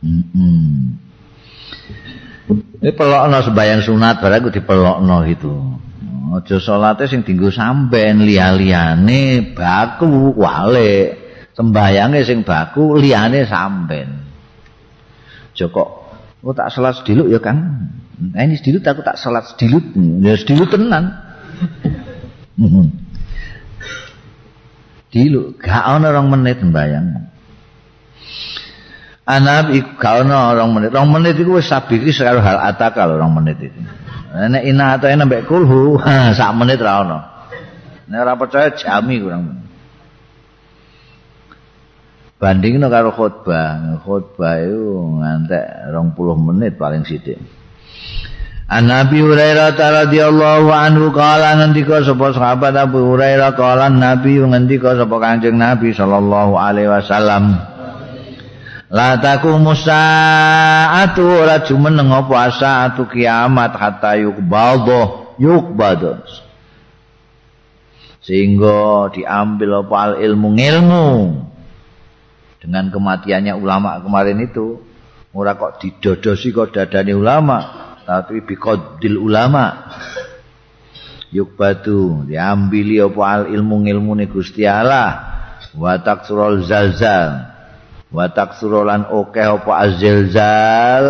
Heeh. Mm Ini pelokno sembahyang sunat barang dipelokno gitu. Aja salate sing dienggo sampean liya-liyane baku wale. Sembayange sing baku liyane sampean. Joko Oh tak salat sediluk ya Kang. Nah ini sediluk aku tak salat sediluk. Ya sediluk tenan. dilu gak ana rong menit mbayang Anak iku gak ana rong menit. Rong menit iku wis sabiki karo hal ataka lho rong menit itu. Nek ina atau ena mbek kulhu, [laughs] sak menit ra ana. Nek ora percaya jami kurang. Bandingno karo khutbah. Khutbah itu ngantek 20 menit paling sithik. An Nabi Hurairah radhiyallahu anhu kala ngendika sapa sahabat Abu Hurairah kala Nabi ngendika sapa Kanjeng Nabi sallallahu alaihi wasallam La taqumu sa'atu ora jumeneng apa saatu kiamat hatta yukbadho yukbadho sehingga diambil apa ilmu ilmu dengan kematiannya ulama kemarin itu. Ora kok didodosi kok dadane ulama tapi biqaddil ulama. Yuk batu diambili apa al ilmu ilmu ni Gusti Allah. Wa taksurul zalzal. Wa oke apa azilzal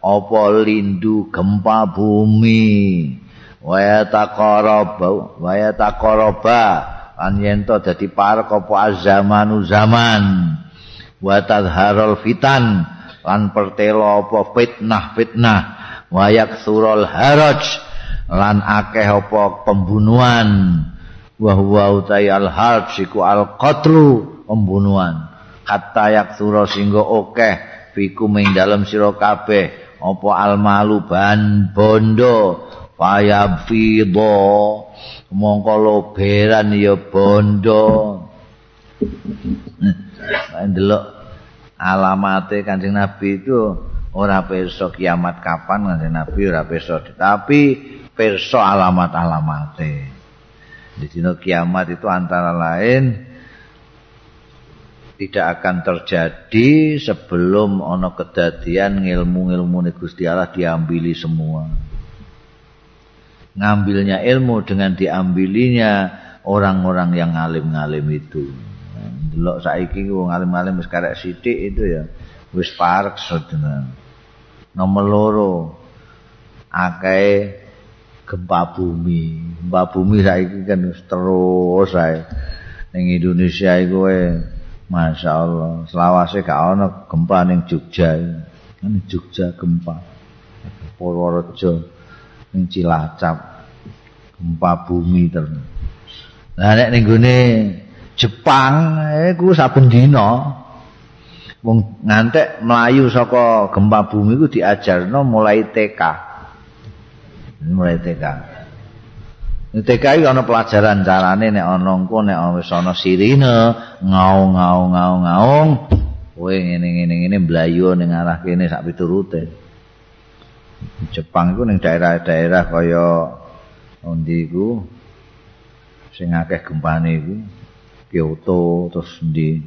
apa lindu gempa bumi. Wa yataqaraba wa yataqaraba. An yento dadi parek azamanu zaman. Wa tadharul fitan. Lan pertelo apa fitnah wayak surul haraj. Lan akeh apa pembunuhan. Wa huwa utai al harj iku al qatlu pembunuhan. Hatta yak sura singgo akeh fiku ing dalem sira kabeh apa al malu ban bondo. Fayab fido mongko loberan ya bondo. Ndelok alamate Kanjeng Nabi itu ora pirsa kiamat kapan Kanjeng Nabi ora pirsa tapi pirsa alamat-alamate di dina kiamat itu antara lain tidak akan terjadi sebelum ono kedadian ilmu-ilmu Gusti Allah diambili semua. Ngambilnya ilmu dengan diambilinya orang-orang yang ngalim-ngalim itu. Delok saiki wong ngalim-ngalim wis karek sithik itu ya wis parek sedene. Nomor loro akeh gempa bumi. Gempa bumi saiki kan terus ae. Ning Indonesia iku Masya Allah, selawase gak ana gempa ning Jogja. Ning Jogja gempa. Purworejo ning Cilacap gempa bumi terus. Lah nek ning gone Jepang iku saben dina wong ngantek melayu saka gempa bumi iku diajarno mulai TK. Mulai TK. TK iki ana pelajaran carane nek ana engko nek wis ana sirine ngaung ngaung ngaung ngaung kowe ngene ngene ngene mlayu ning arah kene sak piturute Jepang iku ning daerah-daerah kaya endi iku sing akeh gempane iku Kyoto terus endi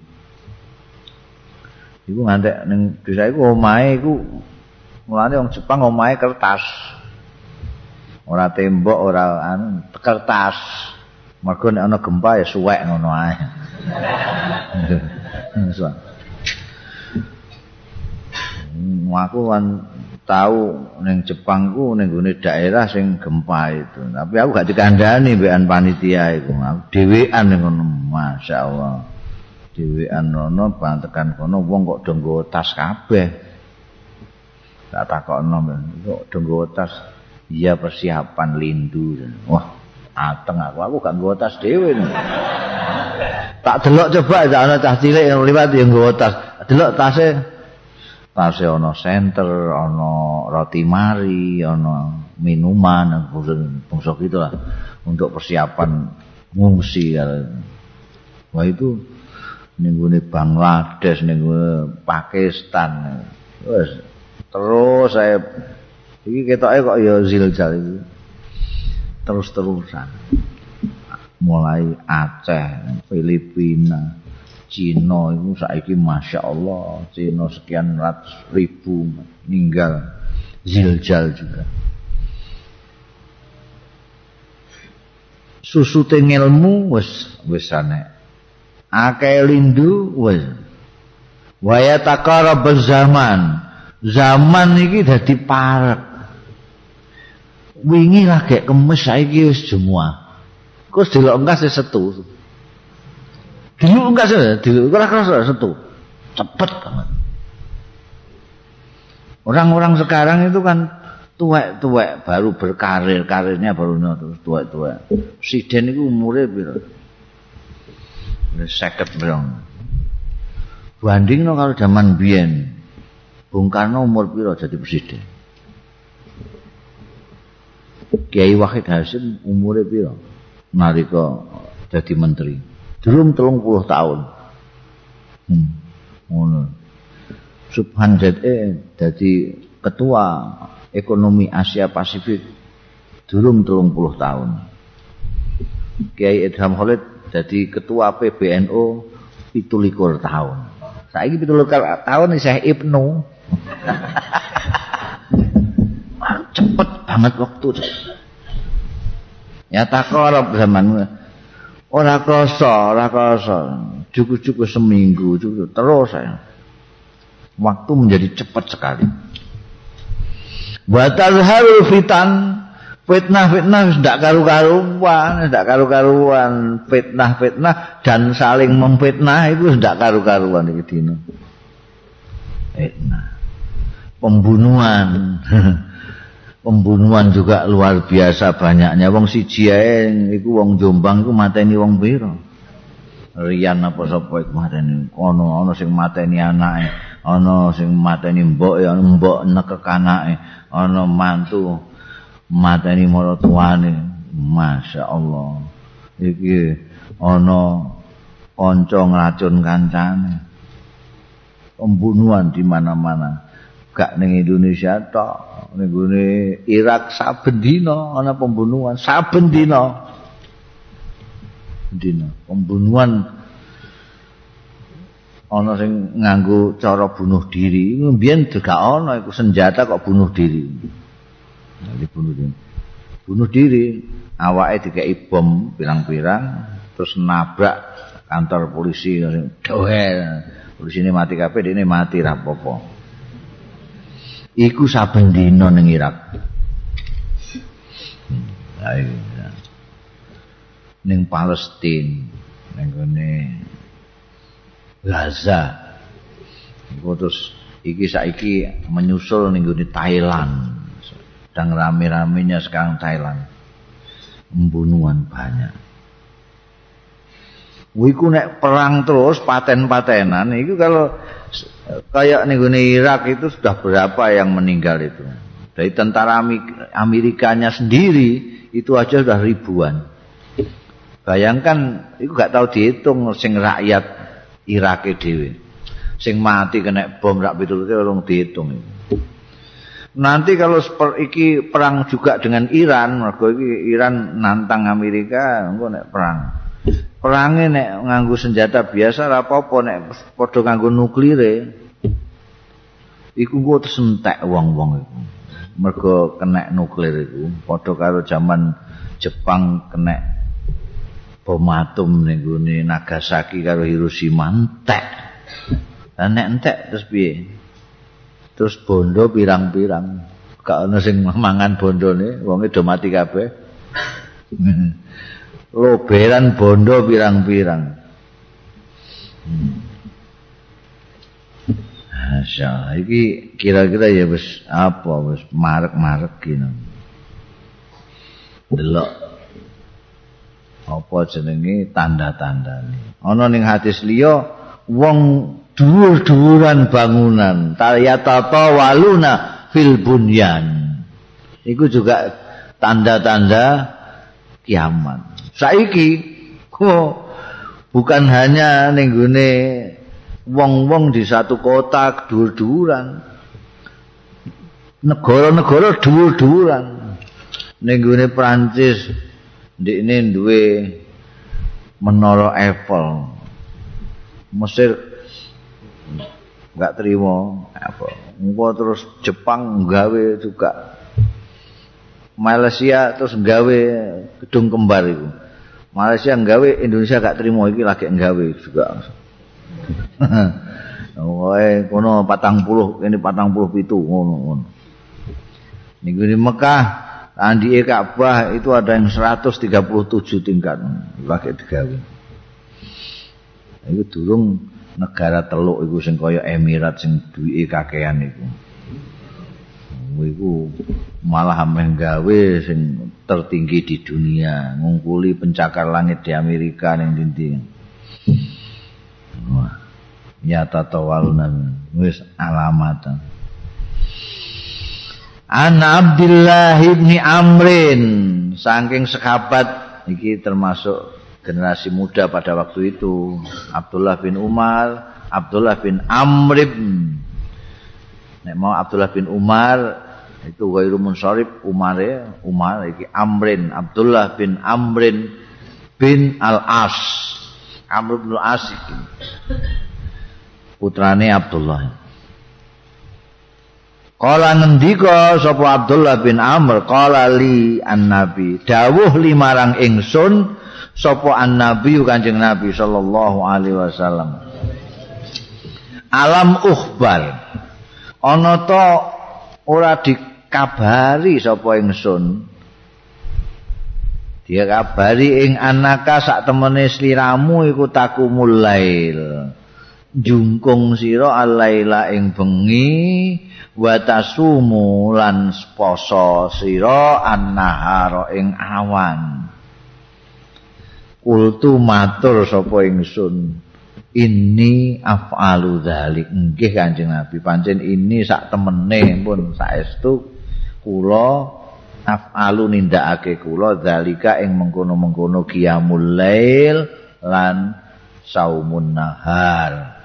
iku ngantek ning desa iku omahe iku mulane wong Jepang omahe kertas. Ora tembok ora anu kertas. Mergo nek ana gempa ya suwek ngono ae. [laughs] Aku kan tahu ning Jepang ku ning gone daerah sing gempa itu. Tapi aku gak dikandani mbekan panitia iku. Aku dhewean ning ngono masyaallah dhewean ngono bantekan kono wong kok do tas kabeh. Tak takokno kok do tas? Iya persiapan lindu. Wah ateng aku. Aku gak nggawa tas dhewe. Tak delok coba ada ana cah cilik yang liwat yang nggawa tas. Delok tase tase ana senter ana roti mari ana minuman bungsu gitu lah untuk persiapan ngungsi wah itu ning Bangladesh ning Pakistan terus saya Iki ketoke kok ya ziljal iki. Terus-terusan. Mulai Aceh, Filipina, Cina itu saiki Masya Allah Cina sekian ratus ribu meninggal ziljal juga susu tengelmu wis wis ane akeh lindu wis waya takara zaman zaman iki dadi parek wingi lagi kemes saiki wis semua. Kok delok engkas setu. Delok engkas delok ora kerasa setu. Cepet banget. Orang-orang sekarang itu kan tuwek-tuwek baru berkarir, karirnya baru terus tuwek-tuwek. Presiden itu umurnya Seket berong. Banding no kalau zaman biyen, Bung Karno umur piro jadi presiden? Kiai Wahid Hasim umure piro? Nalika dadi menteri. Durung 30 tahun. Hmm. Ngono. Subhan ZE dadi ketua ekonomi Asia Pasifik durung 30 tahun. Kiai Idham Khalid dadi ketua PBNU 17 tahun. Saiki 17 tahun isih Ibnu. cepet banget waktu ya tak korup zaman. Ora krasa ora krasa. Cukup-cukup seminggu cukup terus saya waktu menjadi cepat sekali. Batal harul fitan fitnah-fitnah tidak karu-karuan tidak karu-karuan. Fitnah-fitnah dan saling memfitnah itu tidak karu-karuan itu fitnah. Pembunuhan. [laughs] Pembunuhan juga luar biasa banyaknya. Wong siji ae iku wong Jombang iku mateni wong pira? Rian apa sapa iku mateni? Ono ono sing mateni anake ono sing mateni mbok ya mbok nekek anake ono mantu mateni maratuane Masya Allah iki ana kanca ngracun kancane. Pembunuhan di mana-mana. Gak ning Indonesia tok. Ning Irak saben dina ana pembunuhan. Saben dina. Dina. Pembunuhan ana sing nganggo cara bunuh diri. Mbiyen gak ana iku senjata kok bunuh diri Jadi bunuh diri. Bunuh diri awake dikeki bom pirang-pirang terus nabrak kantor polisi. Doel polisi ini mati kabeh ini mati rapopo iku saben dina ning Irak. Ayo ning Palestina ning gone Gaza. Iku terus iki saiki menyusul gone Thailand sedang rame-ramenya sekarang Thailand. Pembunuhan banyak. Wiku nek perang terus paten-patenan itu kalau kayak nih Irak itu sudah berapa yang meninggal itu. Dari tentara Amerikanya sendiri itu aja sudah ribuan. Bayangkan itu gak tahu dihitung sing rakyat Irak dewe. Sing mati kena bom rak pitul orang dihitung Nanti kalau iki perang juga dengan Iran, mergo iki Iran nantang Amerika, engko nek perang. Perangnya nek nganggo senjata biasa ora apa-apa nek padha nganggo nuklir iku engko tersentek wong-wong iku. Mergo kena nuklir iku padha karo zaman Jepang kena bom atom ning Nagasaki karo Hiroshima entek. Lah nek entek terus piye? Terus bondo pirang-pirang. Gak ana sing mangan bondone, wonge do mati kabeh. [laughs] Loberan bondo pirang-pirang. Masya ini kira-kira ya wis apa wis marek-marek gini. Delok apa jenenge tanda-tanda ana ning hadis liya wong dhuwur-dhuwuran bangunan tayatata waluna fil bunyan. Iku juga tanda-tanda kiamat. Saiki kok bukan hanya ning wong-wong di satu kota dhuwur-dhuwuran negara-negara dhuwur-dhuwuran. Ning gone Prancis ini duwe menara Eiffel. Mesir enggak terima apa. Engko terus Jepang gawe juga. Malaysia terus gawe gedung kembar itu. Malaysia gawe Indonesia gak terima iki lagi gawe juga. [laughs] Wae kono 40 ini 47 ngono ngono. Niku di Mekah Andi Ka'bah itu ada yang 137 tingkat pakai digawe. Itu durung negara teluk iku sing kaya Emirat sing duwe kakean iku. Iku malah ameh gawe sing tertinggi di dunia, ngungkuli pencakar langit di Amerika ning dindi. Wah. Nyata tawalna wis alamatan. An Abdullah ibni Amrin saking sekabat iki termasuk generasi muda pada waktu itu. Abdullah bin Umar Abdullah bin Amr Nek mau Abdullah bin Umar itu Ghairu Munsharif Umar ya Umar iki Amrin Abdullah bin Amrin bin Al-As. Amr bin Al-As putrane Abdullah. Kala ngendika sapa Abdullah bin Amr kala li an-nabi dawuh limarang ingsun sapa an-nabi Kanjeng Nabi sallallahu alaihi wasallam. Alam ukhbar. Ana to ora dikabari sapa ingsun. Dia kabari ing anaka sak temene sliramu iku takumul lail. Jungkung sira alaila ing bengi wa tasumu lan poso sira annahara ing awan kultu matur sapa ingsun. Ini af'alu dzalik nggih kanjeng Nabi. Pancen ini sak temene pun saestu kula af'alu nindakake kula zalika ing mengkono-mengkono qiyamul lail lan saumun nahar.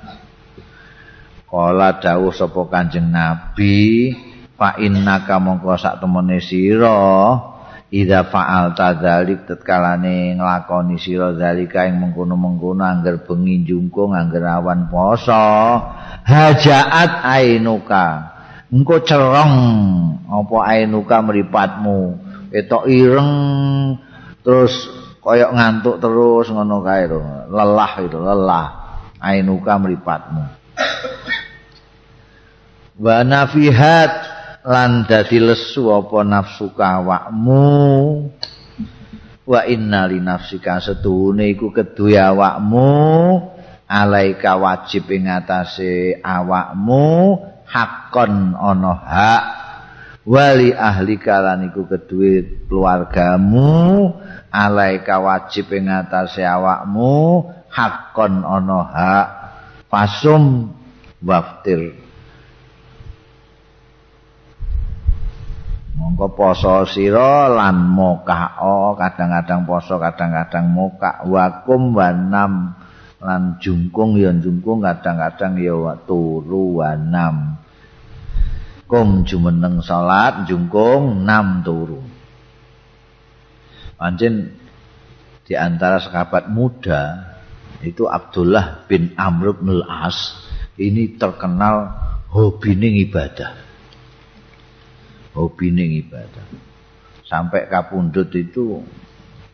Kala dawuh sapa kanjeng nabi fa innaka mongko sak temene sira ida faal tadzalik tetkalane nglakoni sira zalika ing mengkono-mengkono angger bengi jungkung angger awan poso. Hajaat ainuka. Engko cerong apa ainuka mripatmu? Etok ireng terus koyok ngantuk terus ngono kae lho. Lelah itu lelah ainuka mripatmu. Wa nafihat lan dadi lesu apa nafsu kawakmu? Wa inna li nafsika setuhune iku keduwe awakmu. Alaika wajib ing atase awakmu hakon ana hak. Wali ahli kalan iku kedue keluargamu. Alaika wajib ing atase awakmu hakon ana hak. Fasum waftir mongko poso sira lan mokao kadang-kadang poso kadang-kadang moka wakum wanam lan jungkung ya jungkung kadang-kadang ya turu wanam. Kum jumeneng salat jungkung nam turu. Pancen di antara muda itu Abdullah bin Amr bin As ini terkenal hobi ibadah hobi ning ibadah. Sampai kapundut itu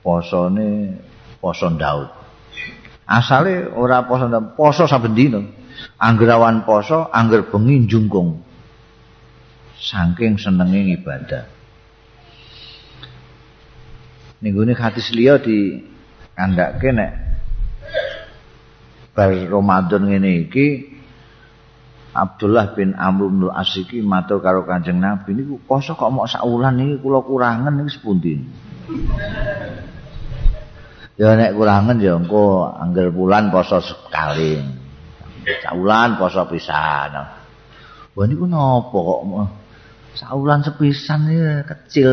posone poso Daud asale ora poso poso saben dina. Anggerawan poso angger bengi jungkung saking senenge ibadah. Ninggune hadis liya di kandhake nek bar Ramadan ngene iki Abdullah bin Amr bin Asiki matur karo Kanjeng Nabi. Niku poso kok mok sak wulan iki kula kurangen niki sepundi? Ya nek kurangan ya engko angger bulan poso sekali. Saulan poso pisan. Wah niku napa kok saulan sepisan iki kecil.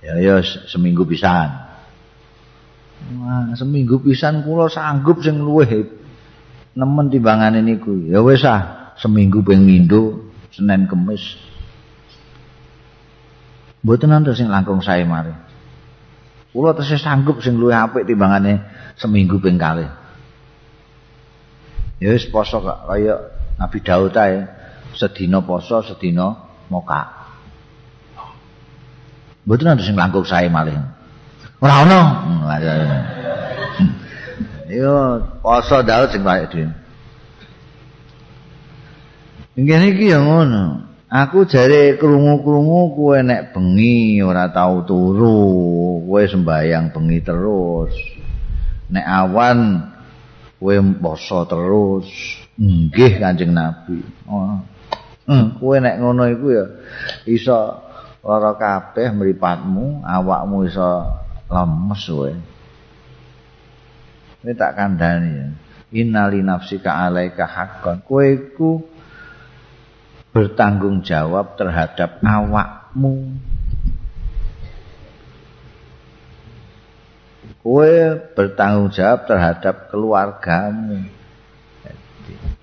Ya ya seminggu pisan. Wah, seminggu pisan kula sanggup sing luwih nemen timbangane niku. Ya wis ah, seminggu ping mindo, Senin Kamis. Mboten nanti sing langkung sae mari. Kula tesih sanggup sing luwih apik timbangane seminggu ping kalih. Ya wis poso kok kaya Nabi Daud ae, sedina poso, sedina moka. Mboten ana sing langkung sae malih. Ora ana. Yo poso Daud sing bae dhewe. Ngene iki ya ngono. Aku jare krungu-krungu kowe nek bengi ora tau turu, kowe sembayang bengi terus. Nek awan kowe poso terus. Nggih Kanjeng Nabi. Oh. Hmm, kowe nek ngono iku ya iso lara kabeh mripatmu, awakmu iso lemes kowe. Ini tak kandhani ya. Innali nafsika alaika haqqan. Kowe iku bertanggung jawab terhadap awakmu. Kowe bertanggung jawab terhadap keluargamu.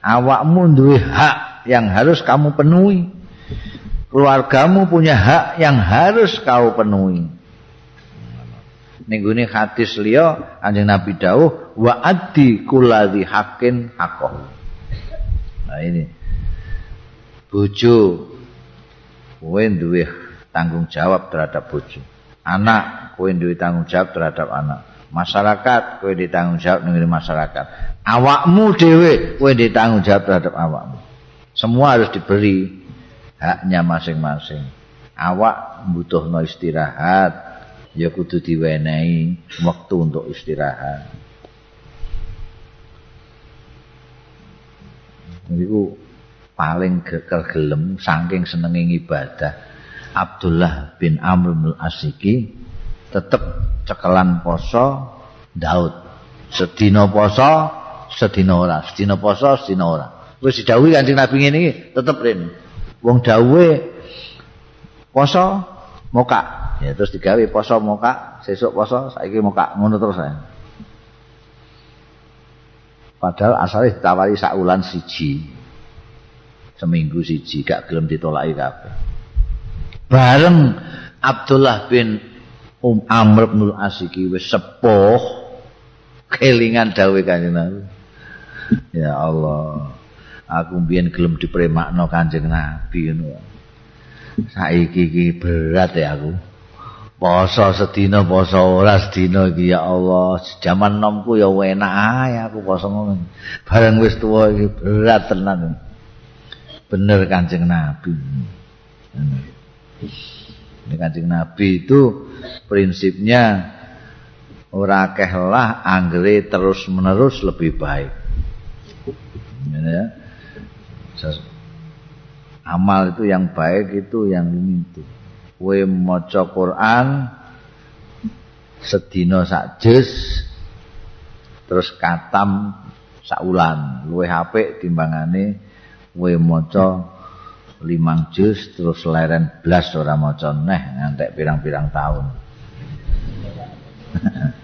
Awakmu duwe hak yang harus kamu penuhi. Keluargamu punya hak yang harus kau penuhi. Ninggune hadis liya Kanjeng Nabi dawuh wa addi kulladzi haqqin haqqahu. Nah ini. Bojo. Kowe duwe tanggung jawab terhadap bojo. Anak kowe duwe tanggung jawab terhadap anak. Masyarakat kowe ditanggung jawab ning masyarakat. Awakmu dhewe kowe ditanggung jawab terhadap awakmu. Semua harus diberi haknya masing-masing. Awak butuhno istirahat ya kudu diwenehi waktu untuk istirahat. Niku paling gelem saking senenge ibadah. Abdullah bin Amr bin Asiki tetep cekelan poso Daud. Sedina poso sedina ora. Sedina poso sedina ora. Wis didhawuhi Kanjeng Nabi ngene iki tetep rene. Wong dawuhe poso moka ya terus digawe poso moka sesuk poso saiki moka ngono terus ya padahal asalnya ditawari saulan siji. Seminggu siji gak gelem ditolaki kabeh. Bareng Abdullah bin Um Amr bin Asiki wis sepuh kelingan dawuh kanjeng Ya Allah aku mbiyen gelem dipremakno kanjeng Nabi ngono. Saiki iki berat ya aku poso sedina poso ora sedina iki ya Allah. Jaman nomku ya enak ae aku poso ngono. Bareng wis tuwa iki berat tenan. Bener kanjeng nabi. Ini kanjeng nabi itu prinsipnya ora kehlah anggere terus menerus lebih baik. Ya? Amal itu yang baik itu yang itu kowe maca Quran sedina sak juz terus katam sak ulan luwih apik timbangane kowe maca limang juz terus leren blas ora maca neh ngantek pirang-pirang tahun [laughs]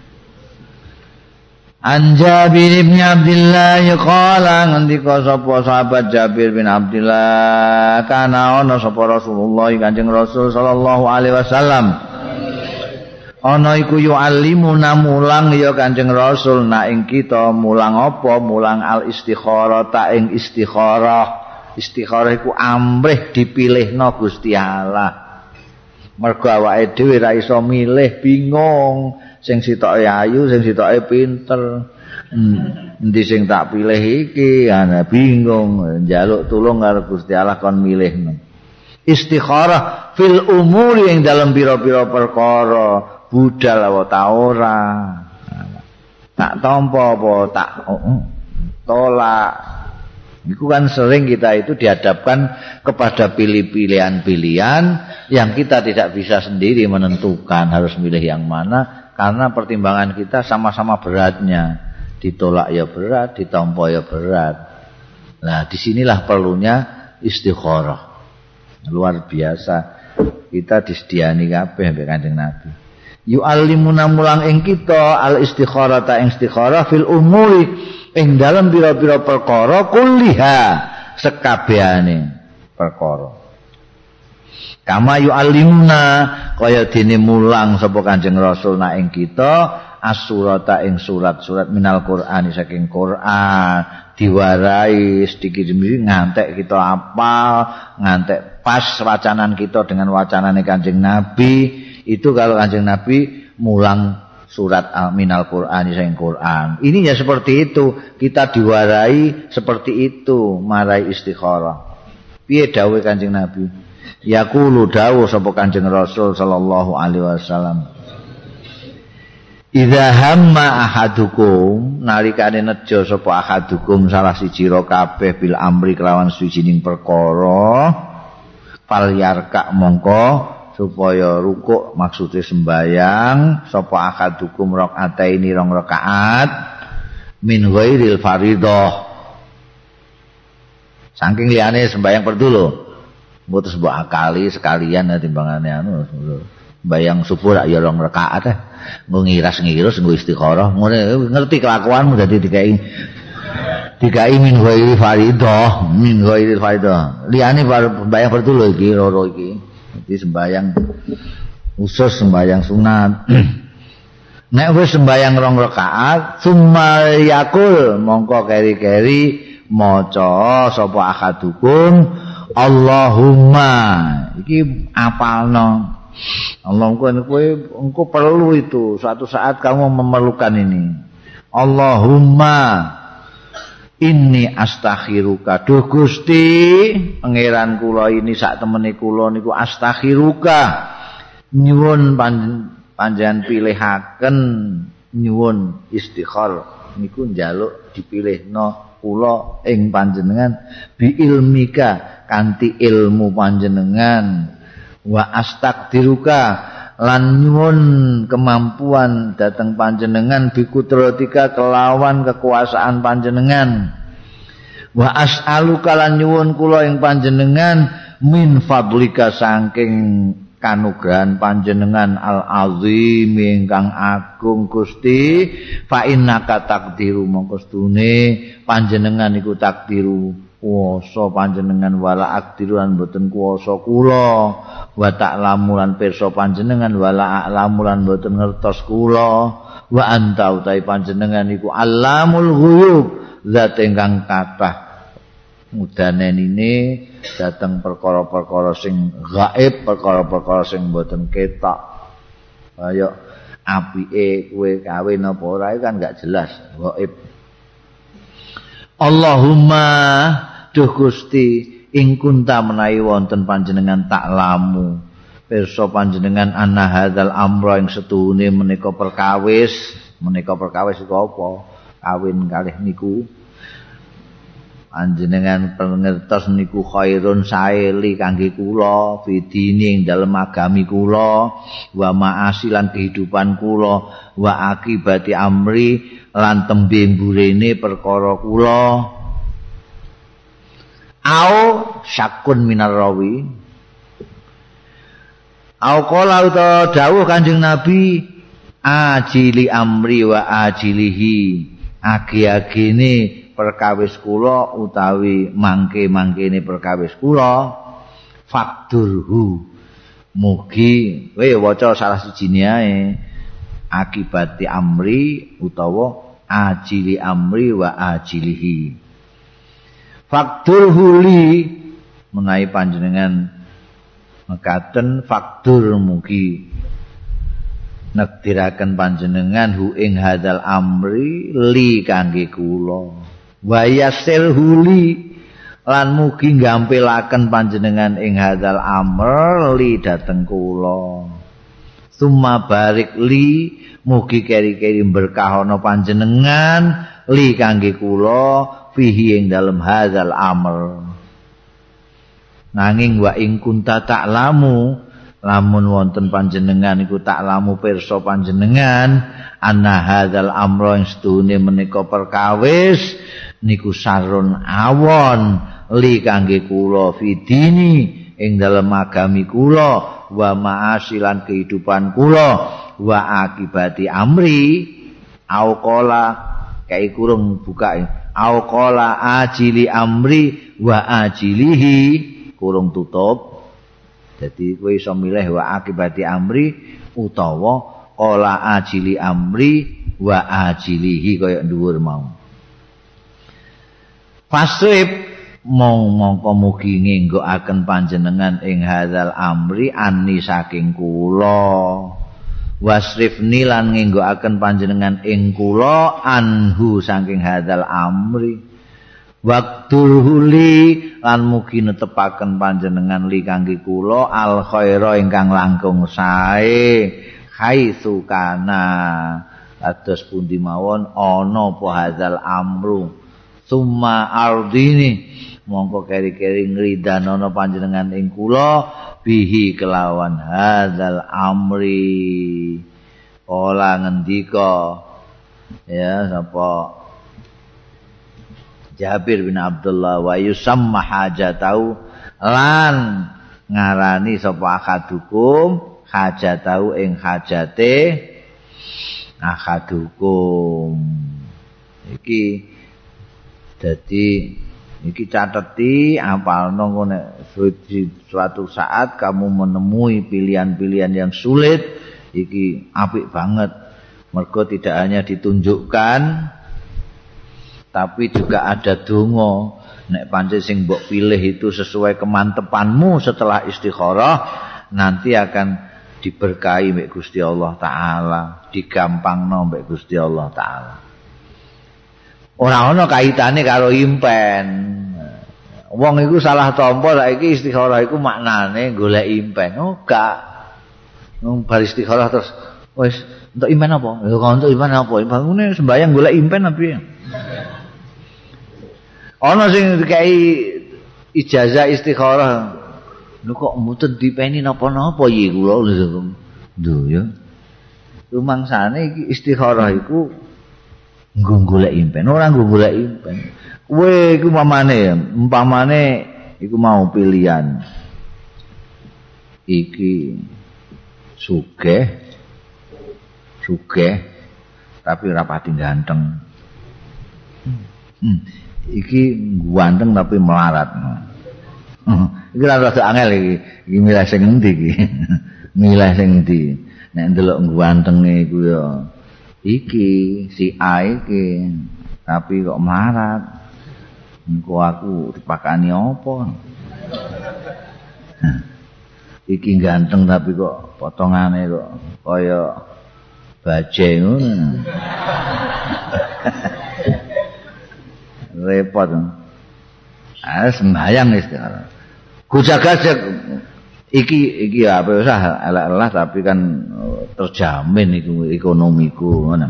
An Jabir bin Abdullah qala ngendika sapa sahabat Jabir bin Abdullah kana ana sapa Rasulullah Kanjeng Rasul sallallahu alaihi wasallam. Ana iku yu'allimuna mulang ya Kanjeng Rasul nak ing kita mulang apa? Mulang al istikharah ta ing istikharah. Istikharah iku amrih dipilihna Gusti Allah. Mergo awake dhewe ra milih bingung sing sitoke ayu, sing sitoke pinter. Hmm, endi sing tak pilih iki? Ana bingung, njaluk tulung karo Gusti Allah kon milih. Istikharah fil umuri ing dalam pira-pira perkara, budal apa ta ora. Tak tampa apa tak tolak. Itu kan sering kita itu dihadapkan kepada pilih-pilihan-pilihan yang kita tidak bisa sendiri menentukan harus milih yang mana karena pertimbangan kita sama-sama beratnya. Ditolak ya berat ditompo ya berat. Nah di sinilah perlunya istikharah. Luar biasa. Kita disediani kabeh mbek Kanjeng Nabi. Yu'allimuna mulang ing kita al istikharah ta ing istikharah fil umuri ing dalam pira-pira perkara kulliha sekabehane perkara Kama yu'allimuna kaya dene mulang sapa Kanjeng Rasul nak ing kita as-surata ing surat-surat minal Qur'an saking Qur'an. Diwarai sedikit demi ngantek kita apal ngantek pas wacanan kita dengan wacanane Kanjeng Nabi. Itu kalau Kanjeng Nabi mulang surat minal Qur'an saking Qur'an. Ini ya seperti itu. Kita diwarai seperti itu. Marai istikharah piye dawuh Kanjeng Nabi yaqulu dawu sapa Kanjeng Rasul sallallahu alaihi wasallam Idza hamma ahadukum nalikane nejo sapa ahadukum salah siji ro kabeh bil amri kelawan suwijining perkara fal yarka mongko supaya rukuk maksude sembayang sapa ahadukum rakaataini rong rakaat min ghairil faridah saking liyane sembayang perdu Mboten mbok akali sekalian ya timbangane anu. Bayang subuh rak ya rong rakaat eh. Nggo ngiras-ngirus nggo istikharah. Ngene ngerti kelakuanmu dadi dikai dikai min ghairi faridah, min ghairi faridah. Liyane bayang pertulu iki loro iki. Dadi sembayang usus sembayang sunat. [clears throat] Nek wis sembayang rong rakaat, summa yakul mongko keri-keri maca sapa akadukum Allahumma. Iki apalno? Allah kowe engko perlu itu. Suatu saat kamu memerlukan ini. Allahumma. Inni astakhiruka. Duh Gusti pangeran kula ini sak temene kula niku astakhiruka. Nyuwun panjenengan pilihaken nyuwun istikhar niku njaluk dipilihno kula ing panjenengan bi ilmika kanthi ilmu panjenengan. Wa astaqdiruka lan nyuwun kemampuan dateng panjenengan bikudratika kelawan kekuasaan panjenengan. Wa as'aluka lan nyuwun kula ing panjenengan min fadlika saking kanugrahan panjenengan al azim ingkang agung Gusti. Fa innaka takdiru mongko panjenengan iku takdiru kuwasa panjenengan wala akdiruan boten kuwasa kula. Wa ta'lamu lan pirsa panjenengan wala a'lamu lan boten ngertos kula. Wa anta utai panjenengan iku alamul ghuyub zat ingkang kathah mudanen ini dateng perkara-perkara sing gaib, perkara-perkara sing mboten ketok. Kaya apike kowe kawin apa ora kan gak jelas, gaib. Allahumma duh Gusti ing kunta menawi wonten panjenengan tak lamu pirsa panjenengan ana hadzal amra ing setuhune menika perkawis menika perkawis iku apa kawin kalih niku Anjenengan pengertos niku khairun saeli kangge kula fidini ing dalem agami kula wa ma'asilan kehidupan kula wa akibati amri lan tembe mburene perkara kula. Au syakun minar rawi. Au qala uta dawuh kanjeng nabi ajili amri wa ajilihi. Agi-agine perkawis kula utawi mangke-mangkene perkawis kula fakturhu mugi kowe waca salah siji ae akibati amri utawa ajili amri wa ajilihi. Fakturhu li menawi panjenengan mekaten faktur mugi nektiraken panjenengan hu ing hadal amri li kangge kula wayasil huli lan mugi gampilaken panjenengan ing hadzal amr li dateng kula. Summa barik li mugi keri-keri berkah ana panjenengan li kangge kula fihi ing dalem hadzal amr. Nanging wa ing kunta ta'lamu lamun wonten panjenengan iku ta'lamu pirsa panjenengan anna hadzal amra ing sedune menika perkawis niku sarun awon li kangge kula fidini ing dalem agami kula wa ma'asilan kehidupan kula wa akibati amri au qala kai kurung buka au qala ajili amri wa ajilihi kurung tutup jadi kowe iso milih wa akibati amri utawa qala ajili amri wa ajilihi kaya dhuwur mau Fasrib mong mongko mugi ngenggokaken panjenengan ing hadzal amri anni saking kula. Wasrifni lan ngenggokaken panjenengan ing kula anhu saking hadzal amri. Waktul huli lan mugi netepaken panjenengan li kangge kula al khaira ingkang langkung sae. Haitsu kana atus pundi mawon ana apa hadzal amru. summa ardini mongko keri-keri ngridanono panjenengan ing kula bihi kelawan hadzal amri ola ngendika ya sapa Jabir bin Abdullah wa yusamma hajatau lan ngarani sapa akadukum hajatau ing hajate akadukum iki Jadi iki cateti apalno ngene suatu saat kamu menemui pilihan-pilihan yang sulit iki apik banget. Mergo tidak hanya ditunjukkan tapi juga ada donga nek pancen sing mbok pilih itu sesuai kemantepanmu setelah istikharah nanti akan diberkahi mbek Gusti Allah taala digampangno mbek Gusti Allah taala ora ana kaitane karo impen. Wong iku salah tampa saiki istikharah iku maknane golek impen. Oh, gak. Wong bar istikharah terus wis untuk impen apa? Ya kok untuk impen apa? Bangune sembayang golek impen apa? Ana sing dikai ijazah istikharah. Lho kok mboten dipeni napa-napa iki kula lho. ya. Rumangsane iki istikharah iku nggo golek impen ora nggo impen kowe iku mamane umpamane iku mau pilihan iki sugih sugih tapi rapati ganteng hmm. Iki ganteng tapi melarat. Iki rada angel iki. Iki milih sing endi iki? [laughs] Milih sing endi? Nek ndelok gantenge iku ya iki si A iki tapi kok melarat? Engko aku dipakani apa? [laughs] Iki ganteng tapi kok potongane kok kaya baje ngono. [laughs] Repot. Ah sembayang wis Kujaga iki iki apa usah elek-elek tapi kan oh, terjamin iku ekonomiku ngono.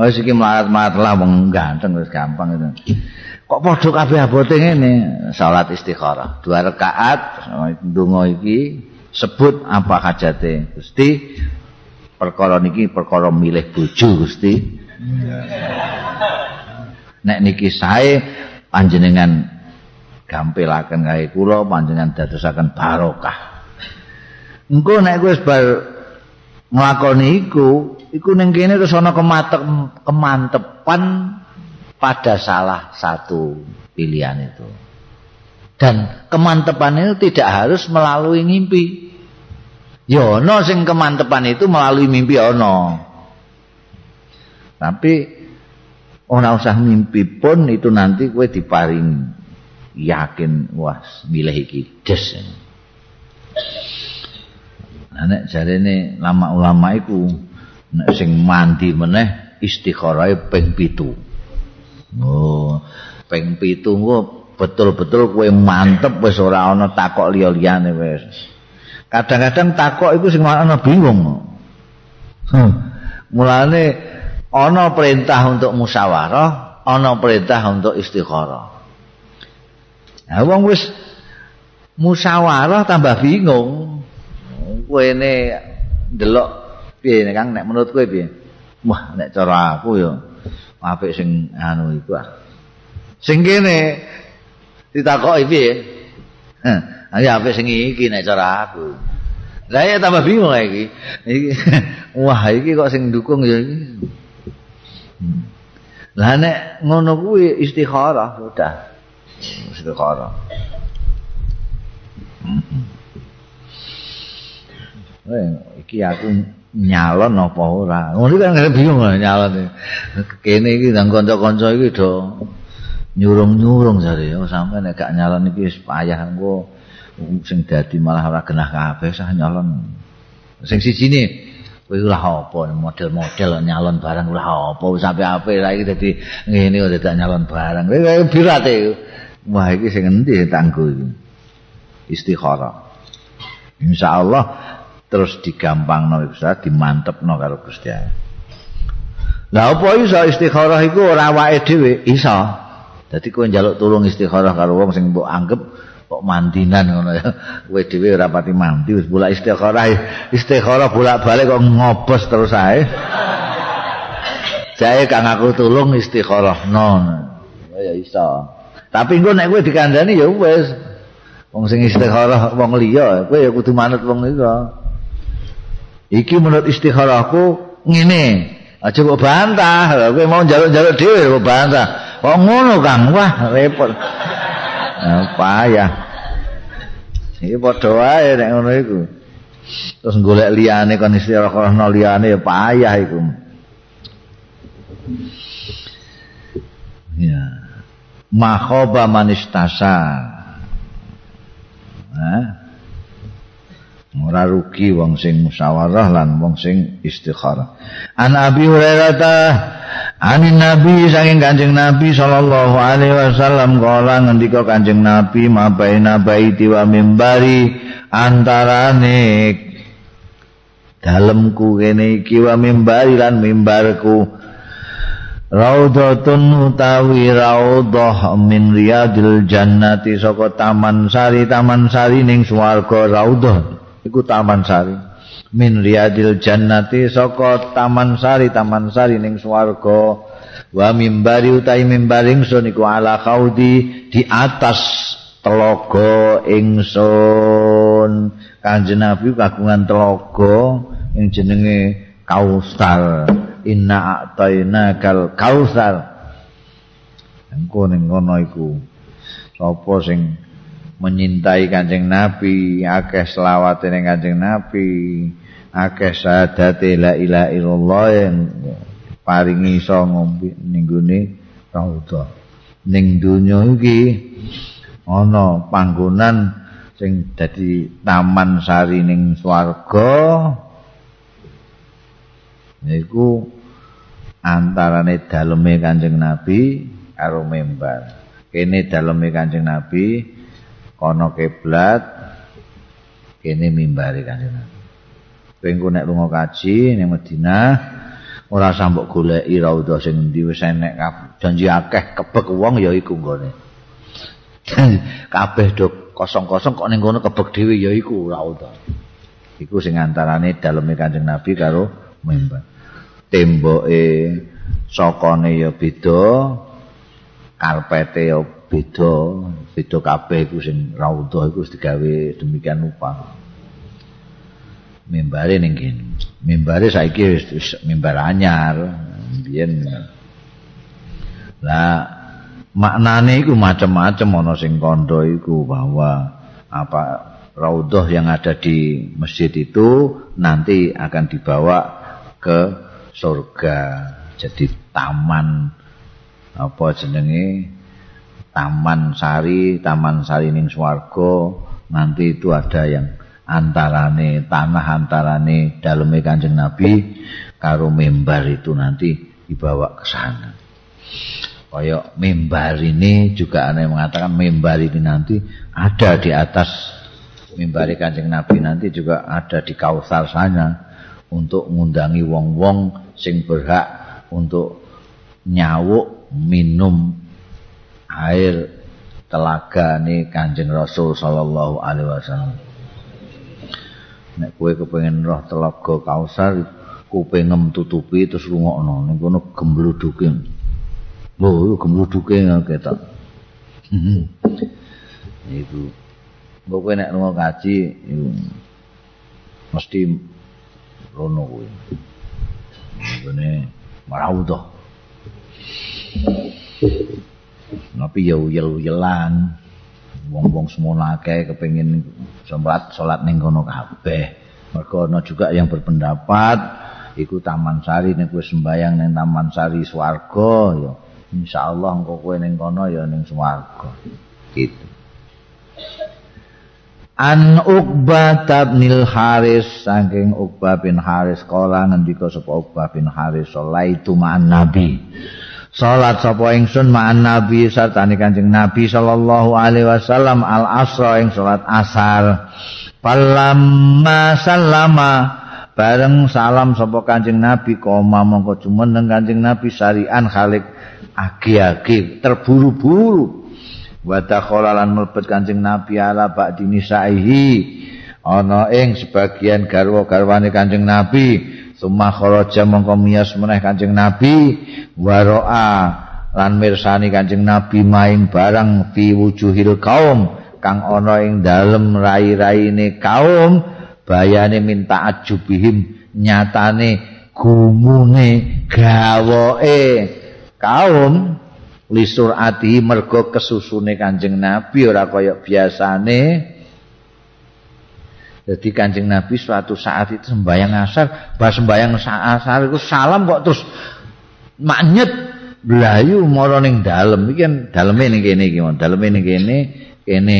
Wis iki mlarat-mlarat lah wong ganteng wis gampang itu. Kok padha kabeh abote ngene, salat istikharah. Dua rakaat ndonga iki sebut apa hajate Gusti perkara niki perkara milih bojo Gusti nek niki sae panjenengan gampilaken kae kula panjenengan dadosaken barokah. Engko nek wis bar nglakoni iku iku ning kene terus ana kemantep kemantepan pada salah satu pilihan itu. Dan kemantepan itu tidak harus melalui mimpi Ya ana sing kemantepan itu melalui mimpi ana. Tapi ora usah mimpi pun itu nanti kowe diparing yakin wah milih iki des. Nek jarene lama ulama iku nek sing mandi meneh istikharah ping 7. Oh, ping 7 betul-betul kowe mantep wis ora ana takok liya-liyane wis. kadang-kadang takok itu sing ana bingung. Hmm. Mulane ana perintah untuk musyawarah, ana perintah untuk istikharah. Nah, wong wis musyawarah tambah bingung. Kowe ne ndelok piye Kang nek menurut kowe piye? Wah, nek cara aku ya apik sing anu iku ah. Sing kene ditakoki piye? Heh. Ayo apik sing iki nek cara aku. Lah ya tambah bingung lagi. [laughs] Wah iki kok sing dukung ya iki. Lah nek ngono kuwi istikharah sudah. Istikharah. Eh, iki aku nyalon apa ora? Ngono kan bingung nyalon. Kene iki nang kanca-kanca iki do nyurung-nyurung jare oh sampe nek gak nyalon iki wis payah engko sing dadi malah ora genah kabeh sah nyalon. Sing siji ne kowe ora apa model-model nyalon barang ora apa wis apik-apik saiki dadi ngene kok dadak nyalon barang. Kowe birate. Wah iki sing endi tanggo iki. Istikharah. Insyaallah terus digampangno bisa dimantepno karo Gusti Allah. Lah apa iso istikharah iku ora awake dhewe iso. Dadi kowe njaluk tulung istikharah karo wong sing mbok anggap kok mandinan ngono ya. Kowe dhewe ora pati mandi wis bola istikharah. Istikharah bolak-balik kok ngobos terus ae. Jae kang aku tulung istikharah non. Ya iso. Tapi engko nek kowe dikandani ya wis. Wong sing istikharah wong liya, kowe ya kudu manut wong iku. Iki menurut istikharahku ngene. Aja kok bantah. Kowe mau njaluk-njaluk dhewe kok bantah. Kok ngono Kang? Wah, repot. Payah. Iki padha wae nek ngono iku. Terus golek liyane kon istirahat kono liyane ya payah iku. Ya. Makhoba manistasa. Nah. Ora rugi wong sing musyawarah lan wong sing istikharah. An Abi Hurairah Anin Nabi saking Kanjeng Nabi sallallahu alaihi wasallam kala ngendika Kanjeng Nabi mabaina baiti wa mimbari antarane dalemku kene iki wa mimbari lan mimbarku. Raudhatun utawi raudhah min riyadil jannati saka taman sari taman sari ning swarga raudhah iku taman sari min riyadil jannati saka taman sari taman sari ning swarga wa mimbari utawi mimbar ingsun iku ala khaudi di atas telogo ingsun Kanjeng Nabi kagungan telaga yang jenenge Kausar. Inna a'tayna kal Kausar. Engko ning kono iku sapa sing menyintai Kanjeng Nabi, akeh selawat ning Kanjeng Nabi, akeh syahadat la ilaha illallah yang paringi iso ngombe ning gone raudha. Ning donya iki ana panggonan sing dadi taman sari ning swarga niku antarane daleme Kanjeng Nabi karo mimbar. Kene daleme Kanjeng Nabi kono kiblat kene mimbare Kanjeng Nabi. Kowe nek lunga kaji ning Madinah ora sambok goleki raudha sing endi wis enek janji akeh kebek wong ya iku nggone. [laughs] Kabeh dok kosong-kosong kok ning kono kebek dhewe ya iku ora uta. Iku sing antarane daleme Kanjeng Nabi karo mimbar. Temboke sokone ya beda, karpete ya beda, beda kabeh iku sing raudha iku digawe demikian rupa. Mimbare ning kene. Mimbare saiki wis mimbar anyar. Biyen lah maknane iku macam-macam ana sing kandha iku bahwa apa raudhah yang ada di masjid itu nanti akan dibawa ke surga jadi taman apa jenenge taman sari taman sari ning swarga nanti itu ada yang antarane tanah antarane daleme kanjeng nabi karo mimbar itu nanti dibawa ke sana. Kaya mimbar ini juga ada yang mengatakan mimbar ini nanti ada di atas mimbar kanjeng Nabi nanti juga ada di kausar sana untuk mengundangi wong-wong sing berhak untuk nyawuk minum air telaga ini kanjeng Rasul Sallallahu Alaihi Wasallam. Nek kue kepengen roh telaga kausar, kupengem tutupi terus rungokno, nih kono gembludukin. Oh, gemluduke ketok. [laughs] Iku. Mbok kowe nek lunga kaji mesti rono kuwi. Ngene marau to. Napi ya uyel-uyelan. Wong-wong akeh kepengin salat salat ning kono kabeh. Mergo ana juga yang berpendapat iku Taman Sari nek kowe sembayang ning Taman Sari swarga ya. insyaallah engko kowe ning kono ya ning swarga gitu An Uqbah bin Haris saking Uqbah bin Haris kala ngendika sapa Uqbah bin Haris salaitu ma'an Nabi Salat sapa ingsun ma'an Nabi sartane Kanjeng Nabi sallallahu alaihi wasallam al asra ing salat asar. Falamma sallama bareng salam sapa Kanjeng Nabi koma mongko jumeneng Kanjeng Nabi sarian khalik agi-agi terburu-buru. Wa dakhala lan mlebet Kanjeng Nabi ala ba'di nisaihi ana ing sebagian garwa-garwane Kanjeng Nabi summa kharaja mongko miyas meneh Kanjeng Nabi waroa lan mirsani Kanjeng Nabi maing barang fi wujuhil kaum kang ana ing dalem rai-raine kaum bayane minta ajubihim nyatane gumune gawoe kaum lisur ati mergo kesusune Kanjeng Nabi ora kaya biasane jadi Kanjeng Nabi suatu saat itu sembahyang asar pas sembahyang asar itu salam kok terus maknyet belayu mara ning dalem. Iki kan daleme ning kene iki daleme ning kene kene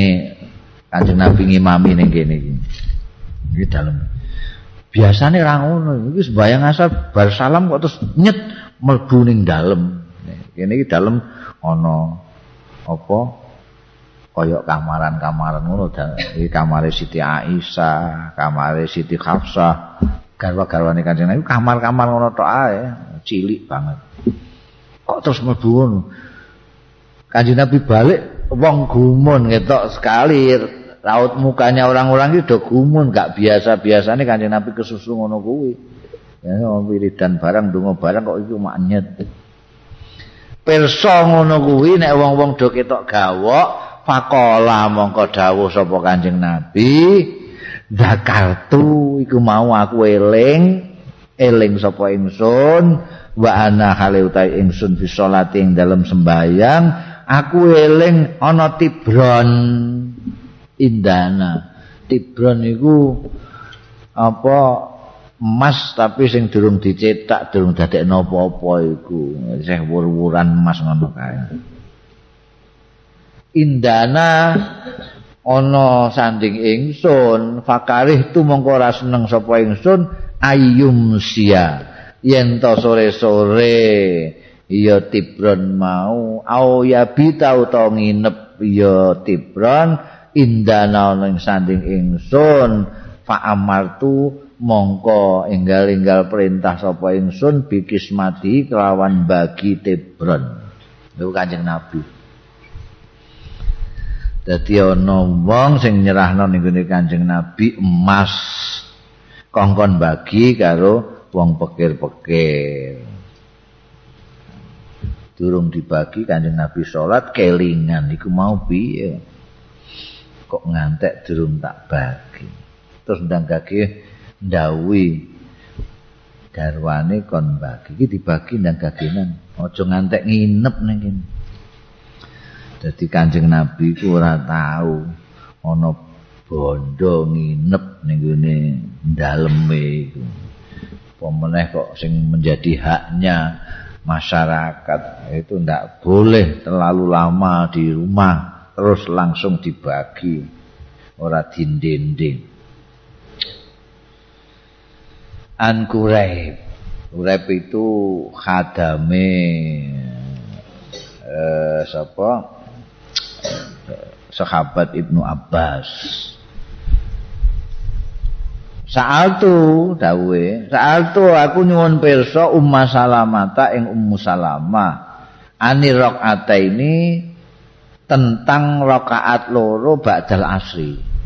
Kanjeng Nabi ngimami ning kene iki. Iki dalem. Biasane ra ngono. Iki sembahyang asar bar salam kok terus nyet mlebu ning dalem. Kene iki dalem ana apa kaya kamaran-kamaran ngono iki kamare Siti Aisyah, kamare Siti Hafsah, garwa-garwane Kanjeng Nabi kamar-kamar ngono tok ae, cilik banget. Kok terus mlebu ngono? Kanjeng Nabi balik wong gumun ketok sekali raut mukanya orang-orang itu udah gumun gak biasa-biasanya kanjeng Nabi kesusu ngono kuwi. Ya wiridan barang donga barang kok itu maknyet. pirsa ngono kuwi nek wong-wong do ketok gawok faqala mongko dawuh sapa Kanjeng Nabi. Zakartu iku mau aku eling eling sapa ingsun. Wa ana hale utahe ingsun fi sholati ing dalem sembayang. Aku eling ana tibron. Indana. Tibron iku apa emas tapi sing durung dicetak durung dadekno apa-apa iku. Sing wur-wuran emas ngono kae indana ana sanding ingsun fakarih tu mongko ora seneng sapa ingsun ayum sia. Yen to sore-sore ya tibron mau. Au ya bitau to nginep ya tibron indana ning sanding ingsun fa amartu mongko enggal-enggal perintah sapa ingsun bikis mati kelawan bagi tebron itu kanjeng nabi dadi ana wong sing nyerahno ning kanjeng nabi emas. Kongkon bagi karo wong pekir-pekir. Durung dibagi kanjeng nabi salat kelingan. Iku mau piye? Kok ngantek durung tak bagi? Terus ndang gage ndawuhi garwane kon bagi. Iki dibagi nang. Gagenan aja ngantek nginep ning kene dadi kanjeng nabi ku ora tau ana bondo nginep ning gone daleme iku pemeneh kok sing menjadi haknya masyarakat itu ndak boleh terlalu lama di rumah terus langsung dibagi ora dinding-dinding an Quraib. Quraib itu khadame eh sapa? Sahabat Ibnu Abbas. Sa'altu dawe, sa'altu aku nyuwun pirsa Umma Salamata ing Ummu Salamah. Ani ini tentang rakaat loro ba'dal asri.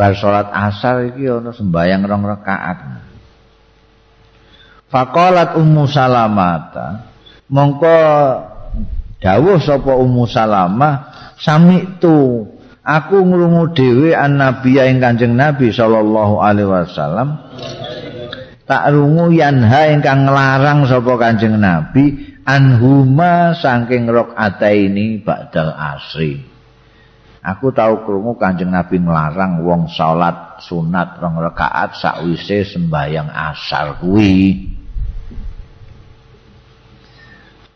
bar salat asar iki ana sembayang rong rakaat. Faqalat Ummu Salamata mongko dawuh sapa Ummu Salamah sami tu aku ngrungu dhewe an nabi ing Kanjeng Nabi sallallahu alaihi wasallam tak rungu yanha ingkang nglarang sapa Kanjeng Nabi anhuma saking rakaataini ba'dal asri Aku tahu krungu Kanjeng Nabi nglarang wong salat sunat rong rakaat sakwise sembayang asar kuwi.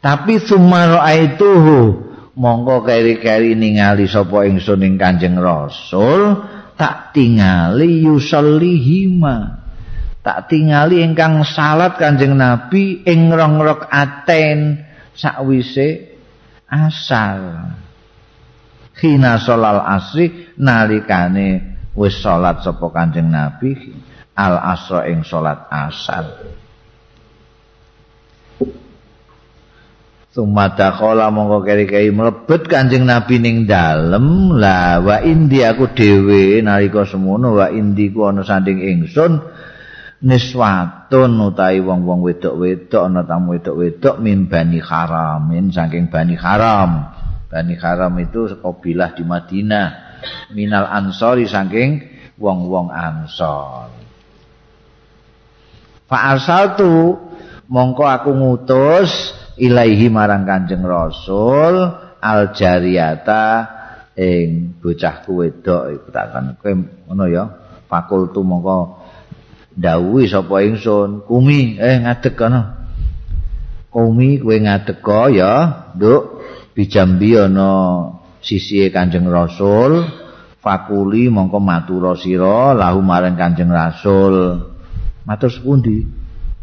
Tapi sumaro itu mongko keri-keri ningali sapa ingsun ing Kanjeng Rasul tak tingali yusallihima. Tak tingali ingkang salat Kanjeng Nabi ing rong rakaaten sakwise asar. khina sholal asri nalikane wis salat sapa Kanjeng Nabi al asra ing salat asar Sumada kola mongko keri-keri melebet kanjeng Nabi ning dalem. Lah wa indi aku dhewe nalika semono wa indi ku ana sanding ingsun. Niswatun utawi wong-wong wedok-wedok ana tamu wedok-wedok min bani haramin saking bani haram. Bani Haram itu kabilah di Madinah. Minal ansori saking wong-wong ansor. Fa tu mongko aku ngutus ilaihi marang Kanjeng Rasul al jariyata ing bocah wedok iku takon kowe ngono ya fakultu mongko dawuhi sapa ingsun. Kumi eh ngadeg kana kumi kowe ngadeg ya nduk. Bijambi ana sisi Kanjeng Rasul fakuli mongko matur sira lahu marang Kanjeng Rasul. Matur sepundi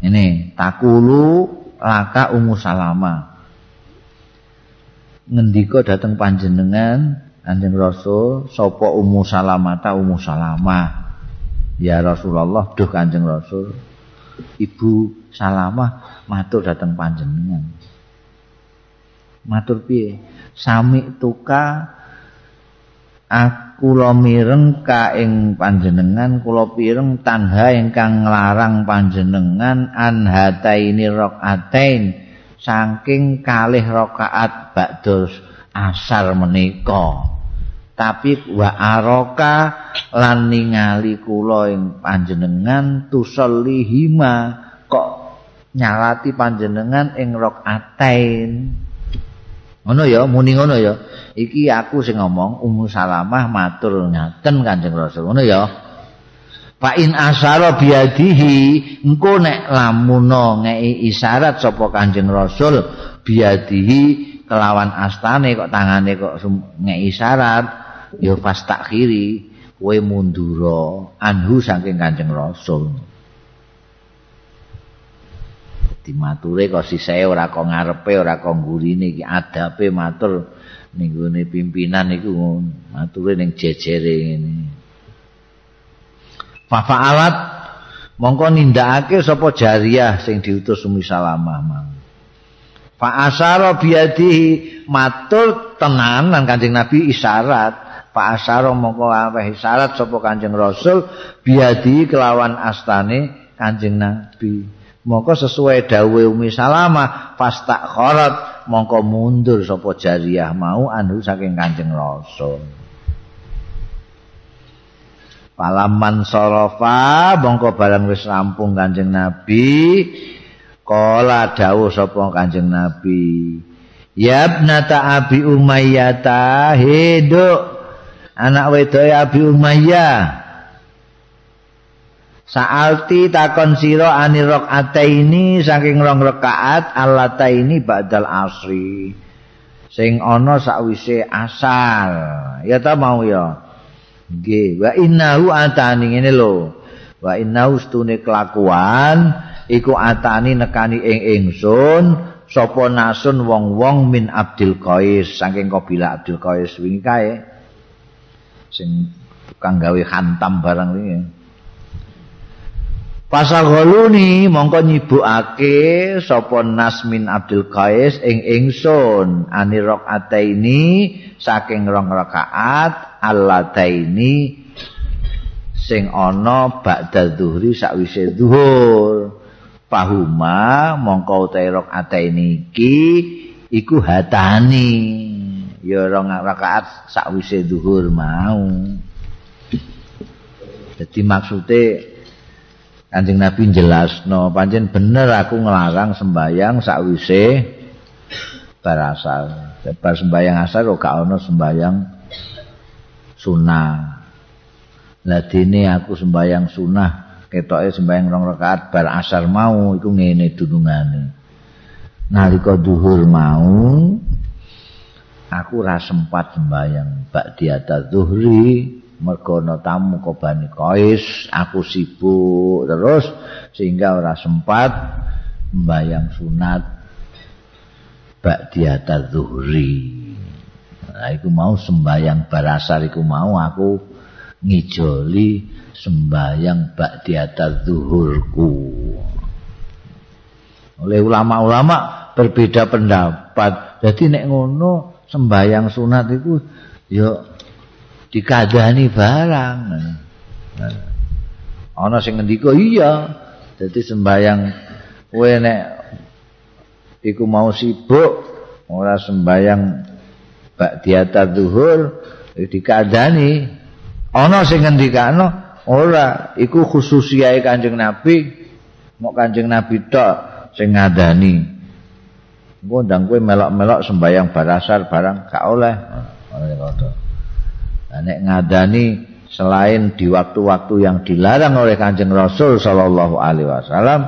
ini takulu laka umu salama ngendika dateng panjenengan Kanjeng Rasul sapa umu salamata umu salama ya Rasulullah duh Kanjeng Rasul. Ibu salamah matur dateng panjenengan. Matur piye? Sami tuka aku lo mireng ka ing panjenengan kula pireng tanha ingkang nglarang panjenengan an hataini rakaatain saking kalih rakaat ba'da asar menika. Tapi wa aroka lan ningali kula ing panjenengan tusallihima kok nyalati panjenengan ing rakaatain ngono ya muni ngono ya iki aku sing ngomong Ummu Salamah matur ngaten Kanjeng Rasul. Ngono ya. Fa in asyara biadihi engko nek lamuno ngei isyarat sapa Kanjeng Rasul biadihi kelawan astane kok tangane kok ngei isyarat ya pas takhiri kowe mundura anhu saking Kanjeng Rasul. Dimature kok sisih ora kok ngarepe ora kok nggurine iki adabe matur ning pimpinan iku mature ning jejere ngene Fafa'alat mongko nindakake sapa jariyah sing diutus Umi Salamah mang. Fa asyara biadihi matur tenanan Kanjeng Nabi isyarat. Fa asyara mongko aweh isyarat sapa Kanjeng Rasul biadihi kelawan astane Kanjeng Nabi. Mongko sesuai dawuh Umi Salamah khorat mongko mundur sapa jariyah mau anu saking Kanjeng Rasul. Palaman sorofa bongko barang wis rampung Kanjeng Nabi. Kala dawuh sapa Kanjeng Nabi Yabnata Abi Umayyah ta hidup anak wedok Abi Umayyah Sa'alti takon sira ani ini saking rong rakaat alata ini ba'dal asri sing ana sakwise asal ya ta mau ya Nggih, wa innahu atani ngene lho. Wa innahu stune kelakuan iku atani nekani ing ingsun sapa nasun wong-wong min Abdul Qais saking kabilah Abdul Qais wingi kae. Sing tukang gawe hantam barang iki. Pasal goluni mongko nyibukake sapa Nasmin Abdul Qais ing ingsun. Anirok ataini saking rong rakaat allataini sing ana ba'da zuhri sakwise zuhur. Pahuma mongko utahe rakaataini iki iku hatani. Ya rong rakaat sakwise zuhur mau. Jadi maksude Kanjeng Nabi jelasno pancen bener aku ngelarang sembayang sakwise barasal. Bar sembayang kok gak ono sembayang sunnah. Lah dene aku sembayang sunnah, ketoke sembayang rong rakaat bar asar mau iku ngene dunungane. Nalika duhur mau aku ora sempat sembayang bak diata zuhri mergo ana tamu kobani kois aku sibuk terus sehingga ora sempat sembayang sunat bak diata zuhri Nah, iku mau sembayang barasar iku mau aku ngijoli sembayang bak di atas zuhurku. Oleh ulama-ulama berbeda pendapat. Jadi nek ngono sembayang sunat itu ya dikadani barang. Ana sing ngendika iya. Jadi sembayang kowe nek iku mau sibuk ora sembayang bak diata zuhur dikadani ana sing ngendikano ora iku khususiae Kanjeng Nabi. Mok Kanjeng Nabi tok sing engko ndang kowe melok-melok sembayang barasar barang gak oleh nah, nek ngadani selain di waktu-waktu yang dilarang oleh Kanjeng Rasul sallallahu alaihi wasallam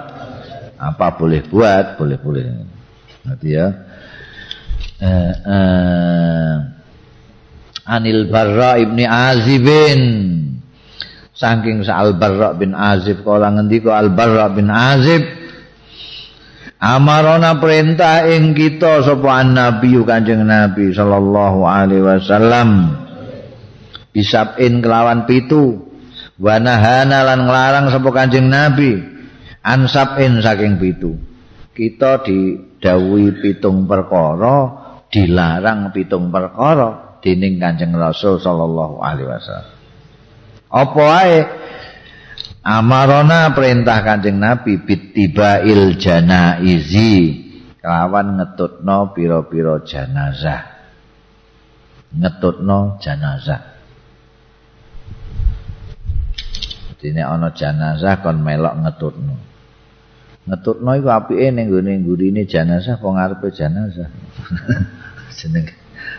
apa boleh buat? Boleh-boleh nanti ya? Eh, eh, Anil Barra ibni Azibin. Saking Al Barra bin Azib kala ngendika Al Barra bin Azib Amarona perintah ing kita sapa Nabi Kanjeng Nabi sallallahu alaihi wasallam bisabin kelawan pitu wa nahana lan nglarang sapa Kanjeng Nabi ansabin saking pitu kita didhawuhi pitung perkara dilarang pitung perkara dening Kanjeng Rasul sallallahu alaihi wasallam. Apa wae amarona perintah Kanjeng Nabi bittibail janaizi kelawan ngetutno pira-pira jenazah. ngetutno jenazah. Dene ana jenazah kon melok ngetutno. Ngetutno iku apike ning gone ngurine jenazah apa ngarepe jenazah. [laughs] Jeneng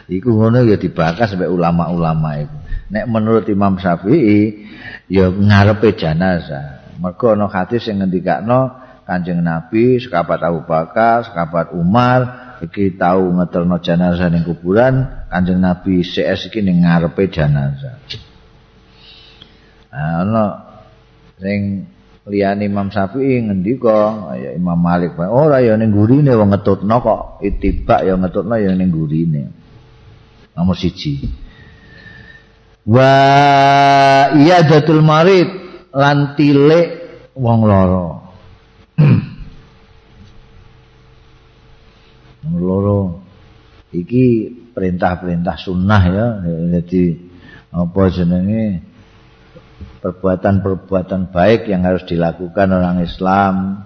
iku ngono ya dibahas sampai ulama-ulama itu. Nek menurut Imam Syafi'i ya ngarepe jenazah. Mergo ana hadis sing ngendikakno Kanjeng Nabi, sekabat Abu Bakar, sekabat Umar, iki tau ngeterno jenazah ning kuburan Kanjeng Nabi CS iki ning ngarepe jenazah. Ana sing liyane Imam Syafi'i ngendika ya Imam Malik ora ya ning gurine wong ngetutno kok itibak ya ngetutno ya ning gurine. Nomor siji. Wa iyadatul marid lan tilik wong loro. [clears throat] loro iki perintah-perintah sunnah ya jadi apa jenenge perbuatan-perbuatan baik yang harus dilakukan orang Islam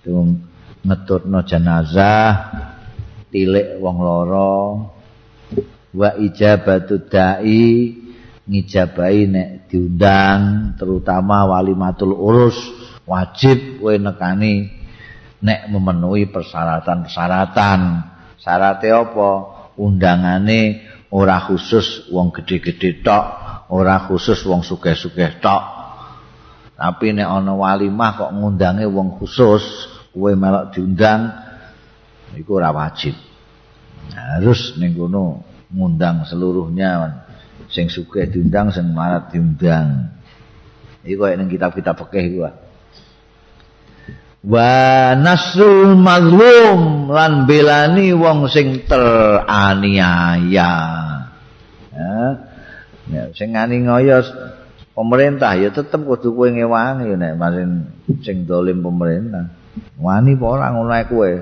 itu ngetutno jenazah tilik wong loro wa ijabatu dai ngijabai nek diundang terutama walimatul urus wajib kowe nekani nek memenuhi persyaratan-persyaratan. Syaratnya apa? Undangane ora khusus wong gede-gede tok, ora khusus wong sugih-sugih tok. Tapi nek ana walimah kok ngundange wong khusus, kowe melok diundang iku ora wajib. Harus ning kono ngundang seluruhnya sing sugih diundang sing marat diundang. Iku kaya ning kitab-kitab fikih iku. wa nasrul mazlum lan belani wong sing teraniaya ya, ya sing ngani ngoyo pemerintah ya tetep kudu kowe ngewangi nek masin sing dolim pemerintah. Wani apa ora ngono ae kowe?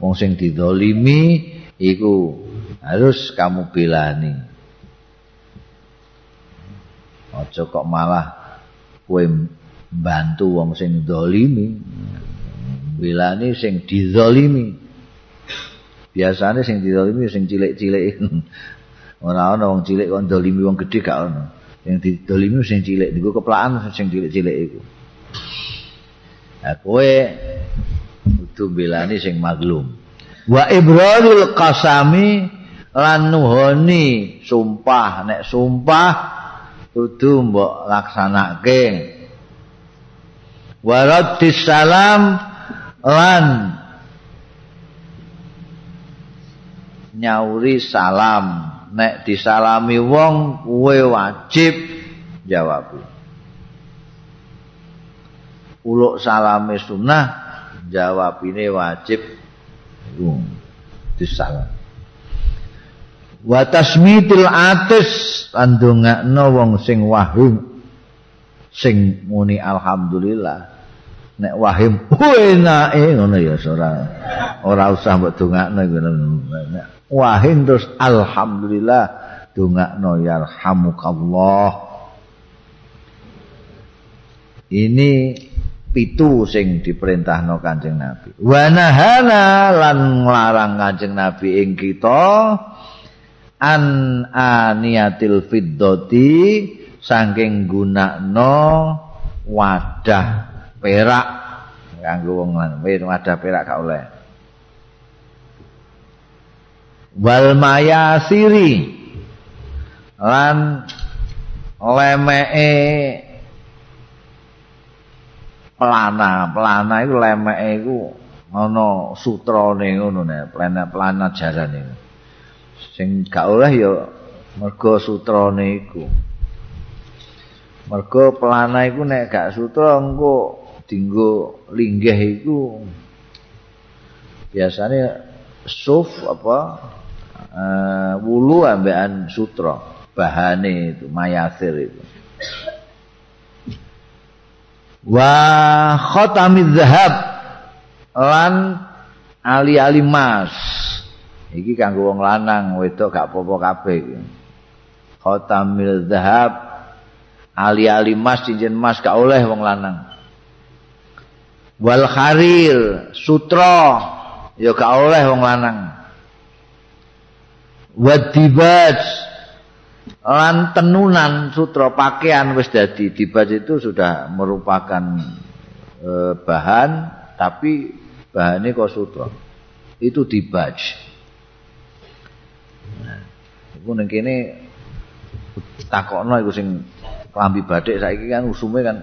Wong sing didolimi iku harus kamu belani. Aja kok malah kowe bantu wong sing dolimi bilane sing dizalimi biasane sing dizalimi sing cilik-cilik ora ana wong cilik kok dolimi wong gedhe gak ana sing didolimi sing cilik niku keplakan sing cilik-cilik iku. Nah kowe kudu belani sing maglum. Wa ibradul qasami lan nuhoni sumpah. Nek sumpah kudu mbok laksanake waraddis salam lan nyauri salam nek disalami wong kuwe wajib jawab uluk salame sunnah jawab ini wajib disalam wa tasmitil atis andungakno wong sing wahim sing muni alhamdulillah. Nek wahim enake ngono ya ora ora usah mbok dongakno ngono wahim terus alhamdulillah dongakno yarhamukallah ini pitu sing diperintahno Kanjeng Nabi. Wa nahana lan nglarang Kanjeng Nabi ing kita an aniyatil fiddati saking gunakno wadah perak. Kanggo wong lanang wadah perak gak oleh wal mayasiri. Lan lemeke pelana. Pelana iku lemeke iku ana sutrane ngono nek pelana pelana jarane. Sing gak oleh ya mergo sutrane iku. Mergo pelana iku nek gak sutra engko dinggo linggih iku. Biasane suf apa uh, wulu ambekan sutra bahane itu mayasir itu. Wa khatamiz zahab lan ali-ali mas. Iki kanggo wong lanang wedok gak apa-apa kabeh khatamil zahab ali-ali mas cincin mas gak oleh wong lanang. Wal kharil sutra ya gak oleh wong lanang wadibaj. Lan tenunan sutra pakaian wis dadi. Dibaj itu sudah merupakan e, bahan tapi bahannya kok sutra. Itu dibaj. Nah, iku ning kene takokno iku sing klambi batik saiki kan usume kan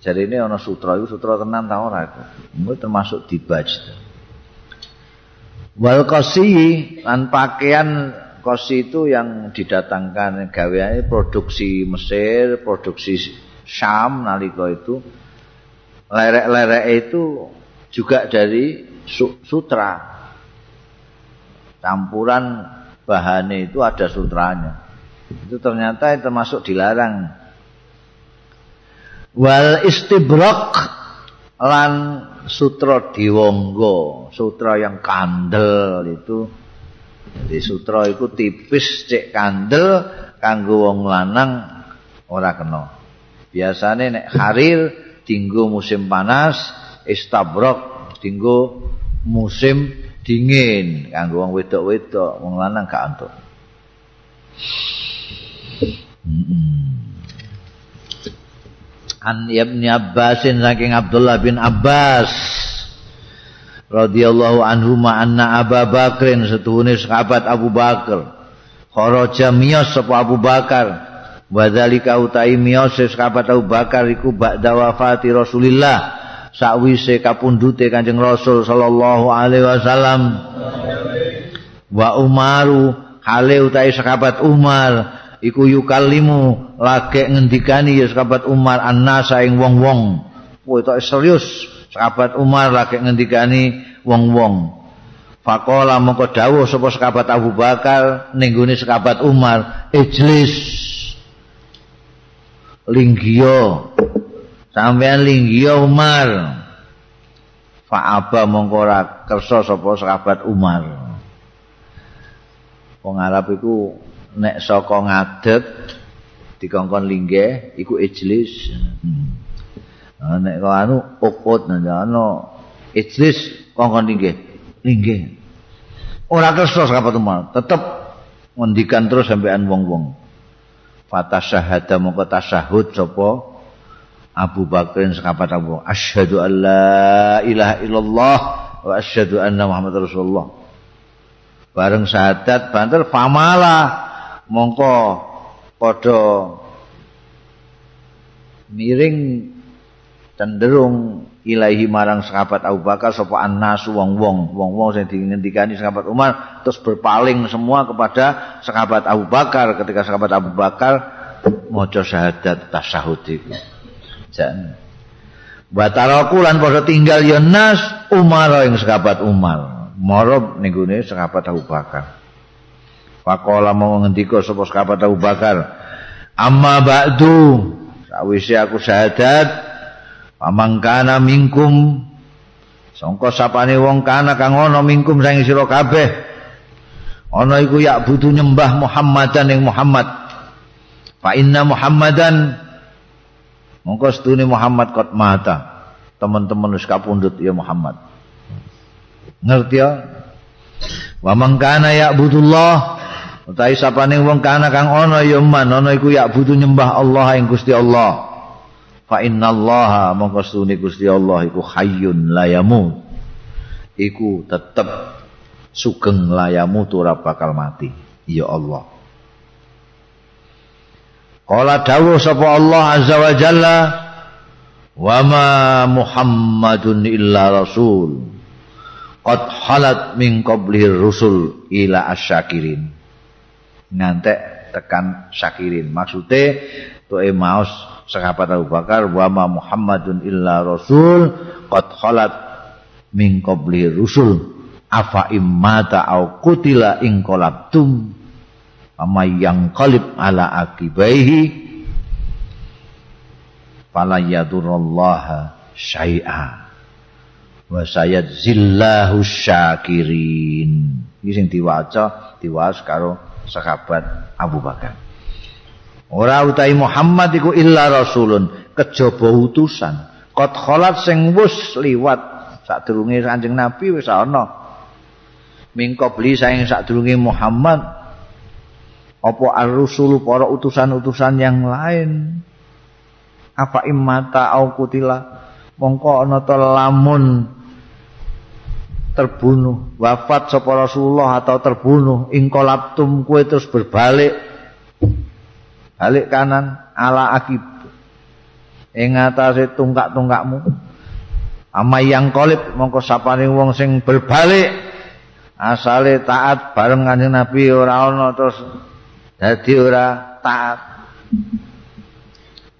jarine ana sutra iku sutra tenan ta ora iku termasuk dibaj wal qasi lan pakaian qasi itu yang didatangkan gaweane produksi Mesir produksi Syam nalika itu. Lerek-lerek itu juga dari sutra. Campuran bahannya itu ada sutranya. Itu ternyata termasuk dilarang. Wal istibrok lan sutra diwonggo sutra yang kandel itu. Jadi sutra itu tipis cek kandel kanggo wong lanang ora kena. Biasanya nek harir tinggu musim panas istabrok tinggu musim dingin. Kanggo wong wedok-wedok wong lanang gak antuk An Ibn Abbasin saking Abdullah bin Abbas radhiyallahu anhu ma anna Abu Bakrin setuhune sahabat Abu Bakar. Kharaja miyas sapa Abu Bakar. Wa dzalika utai miyas sahabat Abu Bakar iku ba'da wafati Rasulillah sakwise kapundhute Kanjeng Rasul sallallahu alaihi wasallam. Wa Umaru hale utai sahabat Umar iku yukallimu lagi ngendikani ya sahabat Umar annasa ing wong-wong. Kowe tok serius sahabat Umar lagi ngendikani wong-wong. Faqala mongko dawuh sapa sahabat Abu Bakar ning gone sahabat Umar, ijlis. Linggio. Sampean linggio Umar. Fa'aba mongko ora kersa sapa sahabat Umar. Wong Arab iku nek saka ngadeg dikongkon linggih iku ijlis. Hmm. nek kok anu ukut ana ijlis kongkon linggih. Linggih. Ora kersa sapa teman tetep ngendikan terus sampean wong-wong. Fata syahada mongko tasyahud sapa? Abu Bakrin sekapat Abu Asyhadu an la ilaha illallah wa asyhadu anna Muhammad Rasulullah. Bareng syahadat banter famala mongko padha miring cenderung ilahi marang sahabat Abu Bakar sapa annas wong-wong. Wong-wong sing dingendikani sahabat Umar terus berpaling semua kepada sahabat Abu Bakar. Ketika sahabat Abu Bakar maca syahadat tasyahud iku. Jan. Bataraku lan padha tinggal ya nas Umar yang sahabat Umar. Marab ning sahabat Abu Bakar Pakola mau ngendika sapa sahabat Abu Bakar. Amma ba'du. Sawise aku syahadat. Pamangkana minkum. Sangka sapane wong kana kang ana minkum sang sira kabeh. Ana iku ya butuh nyembah Muhammadan ing Muhammad. Fa inna Muhammadan mongko setune Muhammad kot mata. Teman-teman wis kapundhut ya Muhammad. Ngerti ya? Wa mangkana ya budullah Utawi sapane wong kana kang ana ya man ana iku ya butuh nyembah Allah ing Gusti Allah. Fa innallaha mongko stune Gusti Allah iku hayyun la yamut. Iku tetep sugeng layamu ora bakal mati. Ya Allah. Qala dawuh sapa Allah azza wa jalla wa ma Muhammadun illa rasul qad halat min qablihi rusul ila asyakirin ngantek tekan syakirin maksude tuh maus sahabat Abu Bakar wa ma Muhammadun illa rasul qad khalat min qabli rusul. Afa immata au qutila in qalabtum ama yang qalib ala akibaihi fala yadurrallaha syai'a wa sayadzillahu syakirin. Iki sing diwaca diwaos karo sahabat Abu Bakar. Ora utahi Muhammad iku illa rasulun, kejaba utusan. Qad khalat sing wis liwat sadurunge Kanjeng Nabi wis ana. Mingko beli saing sadurunge Muhammad apa ar-rusulu para utusan-utusan yang lain apa imata au kutila mongko ana lamun terbunuh. Wafat sapa Rasulullah atau terbunuh. Ingkolaptum kue terus berbalik. Balik kanan ala akib. Ing atase tungkak-tungkakmu. Ama yang kolip mongko sapane wong sing berbalik. Asale taat bareng kanjeng Nabi ora ana terus dadi ora taat.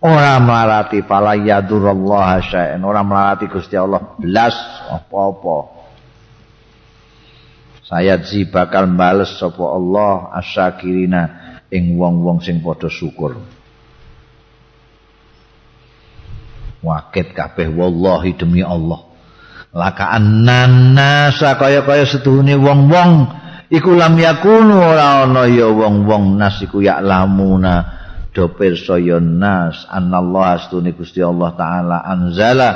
Ora melarati pala yadurallah syai'an ora melarati Gusti Allah. Belas apa-apa saya zi bakal bales sapa Allah asyakirina ing wong-wong sing padha syukur. Wakit kabeh wallahi demi Allah. Laka annasa kaya-kaya setuhune wong-wong iku lam yakunu ora ana ya wong-wong nas iku ya lamuna do pirsa ya nas. Anallahu astune Gusti Allah taala anzala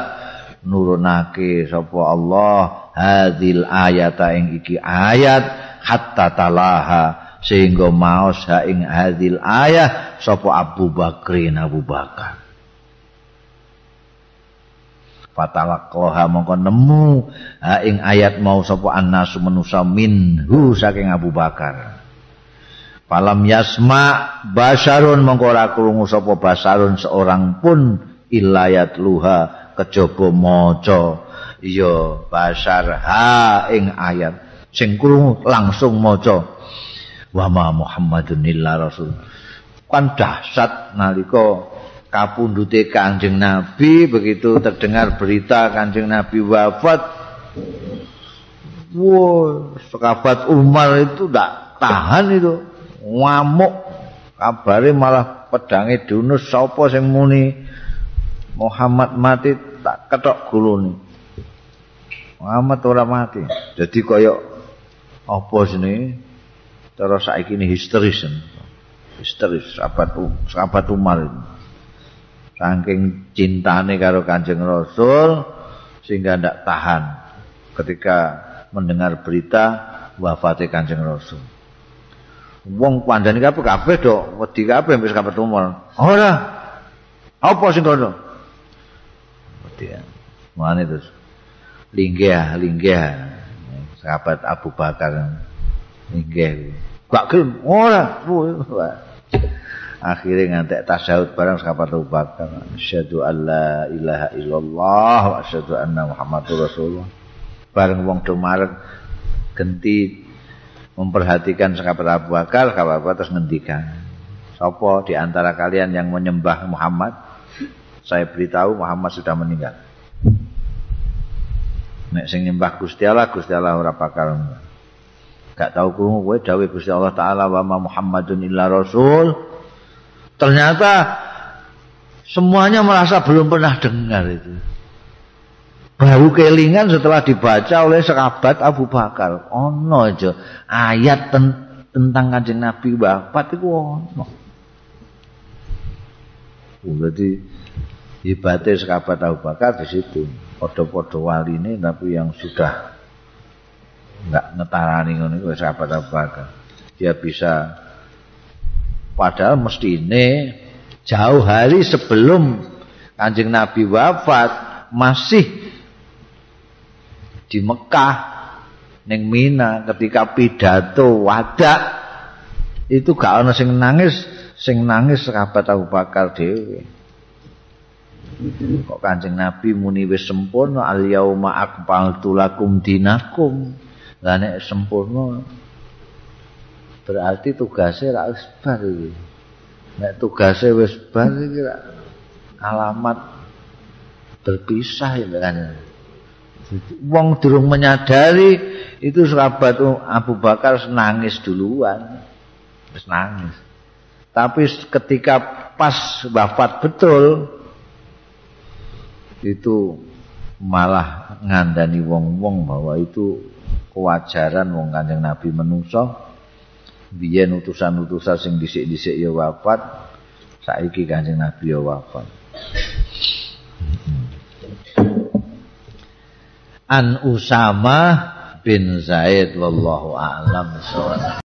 nurunake sapa Allah hadil ayata ing iki ayat hatta talaha sehingga maos ha ing hadil ayat sapa Abu Bakrin Abu Bakar. Fatalaqqaha mongko nemu ha ing ayat mau sapa annasu manusa minhu saking Abu Bakar. Falam yasma basarun mongko ora krungu sapa basarun seorang pun ilayat luha kejaba maca. Ya basar. Ha ing ayat. Sing krungu langsung maca. Wa ma Muhammadun illa rasul. Kan dahsyat nalika kapundute Kanjeng Nabi begitu terdengar berita Kanjeng Nabi wafat. Wow sekabat Umar itu tidak tahan itu. Ngamuk. Kabare malah pedange dunus sapa sing muni Muhammad mati tak ketok gulune Muhammad ora mati jadi kaya apa sini terus saiki ini histeris histeris sahabat sahabat Umar saking cintane karo Kanjeng Rasul sehingga ndak tahan ketika mendengar berita wafatnya Kanjeng Rasul. Wong pandani kabeh kabeh dok wedi kabeh wis kabeh tumor. Ora. Apa sing kono? Wedi. Mane terus linggih linggih sahabat Abu Bakar linggih. Gak gelem ora. akhirnya ngantek tasawuf barang sekapat Abu Bakar asyhadu alla ilaha illallah wa asyhadu anna muhammadur rasulullah bareng wong do genti memperhatikan sekapat Abu Bakar sekapat Abu terus ngendikan sapa di antara kalian yang menyembah Muhammad saya beritahu Muhammad sudah meninggal nek sing nyembah Gusti Allah Gusti Allah ora bakal gak tahu krungu kowe dawuh Gusti Allah taala wa Muhammadun illa rasul Ternyata semuanya merasa belum pernah dengar itu. Baru kelingan setelah dibaca oleh sekabat Abu Bakar. Ono aja ayat ten tentang kanjeng Nabi wafat itu ono. Jadi hebatnya sekabat Abu Bakar di situ. Podo-podo wali ini tapi yang sudah nggak ngetarani ngono itu sekabat Abu Bakar. Dia bisa Padahal mesti ini jauh hari sebelum Kanjeng Nabi wafat masih di Mekah neng Mina ketika pidato wadak itu gak ana sing nangis sing nangis sahabat Abu Bakar dhewe kok Kanjeng Nabi muni wis sempurna al yauma akmaltu lakum dinakum lah nek sempurna berarti tugasnya rak wis bar iki. Nek tugasnya wis bar iki alamat berpisah ya kan. Wong durung menyadari itu sahabat Abu Bakar nangis duluan. Wis nangis. Tapi ketika pas wafat betul itu malah ngandani wong-wong bahwa itu kewajaran wong Kanjeng Nabi menungso. Biyen utusan-utusan sing dhisik-dhisik ya wafat saiki Kanjeng Nabi ya wafat. An Usama bin Zaid wallahu a'lam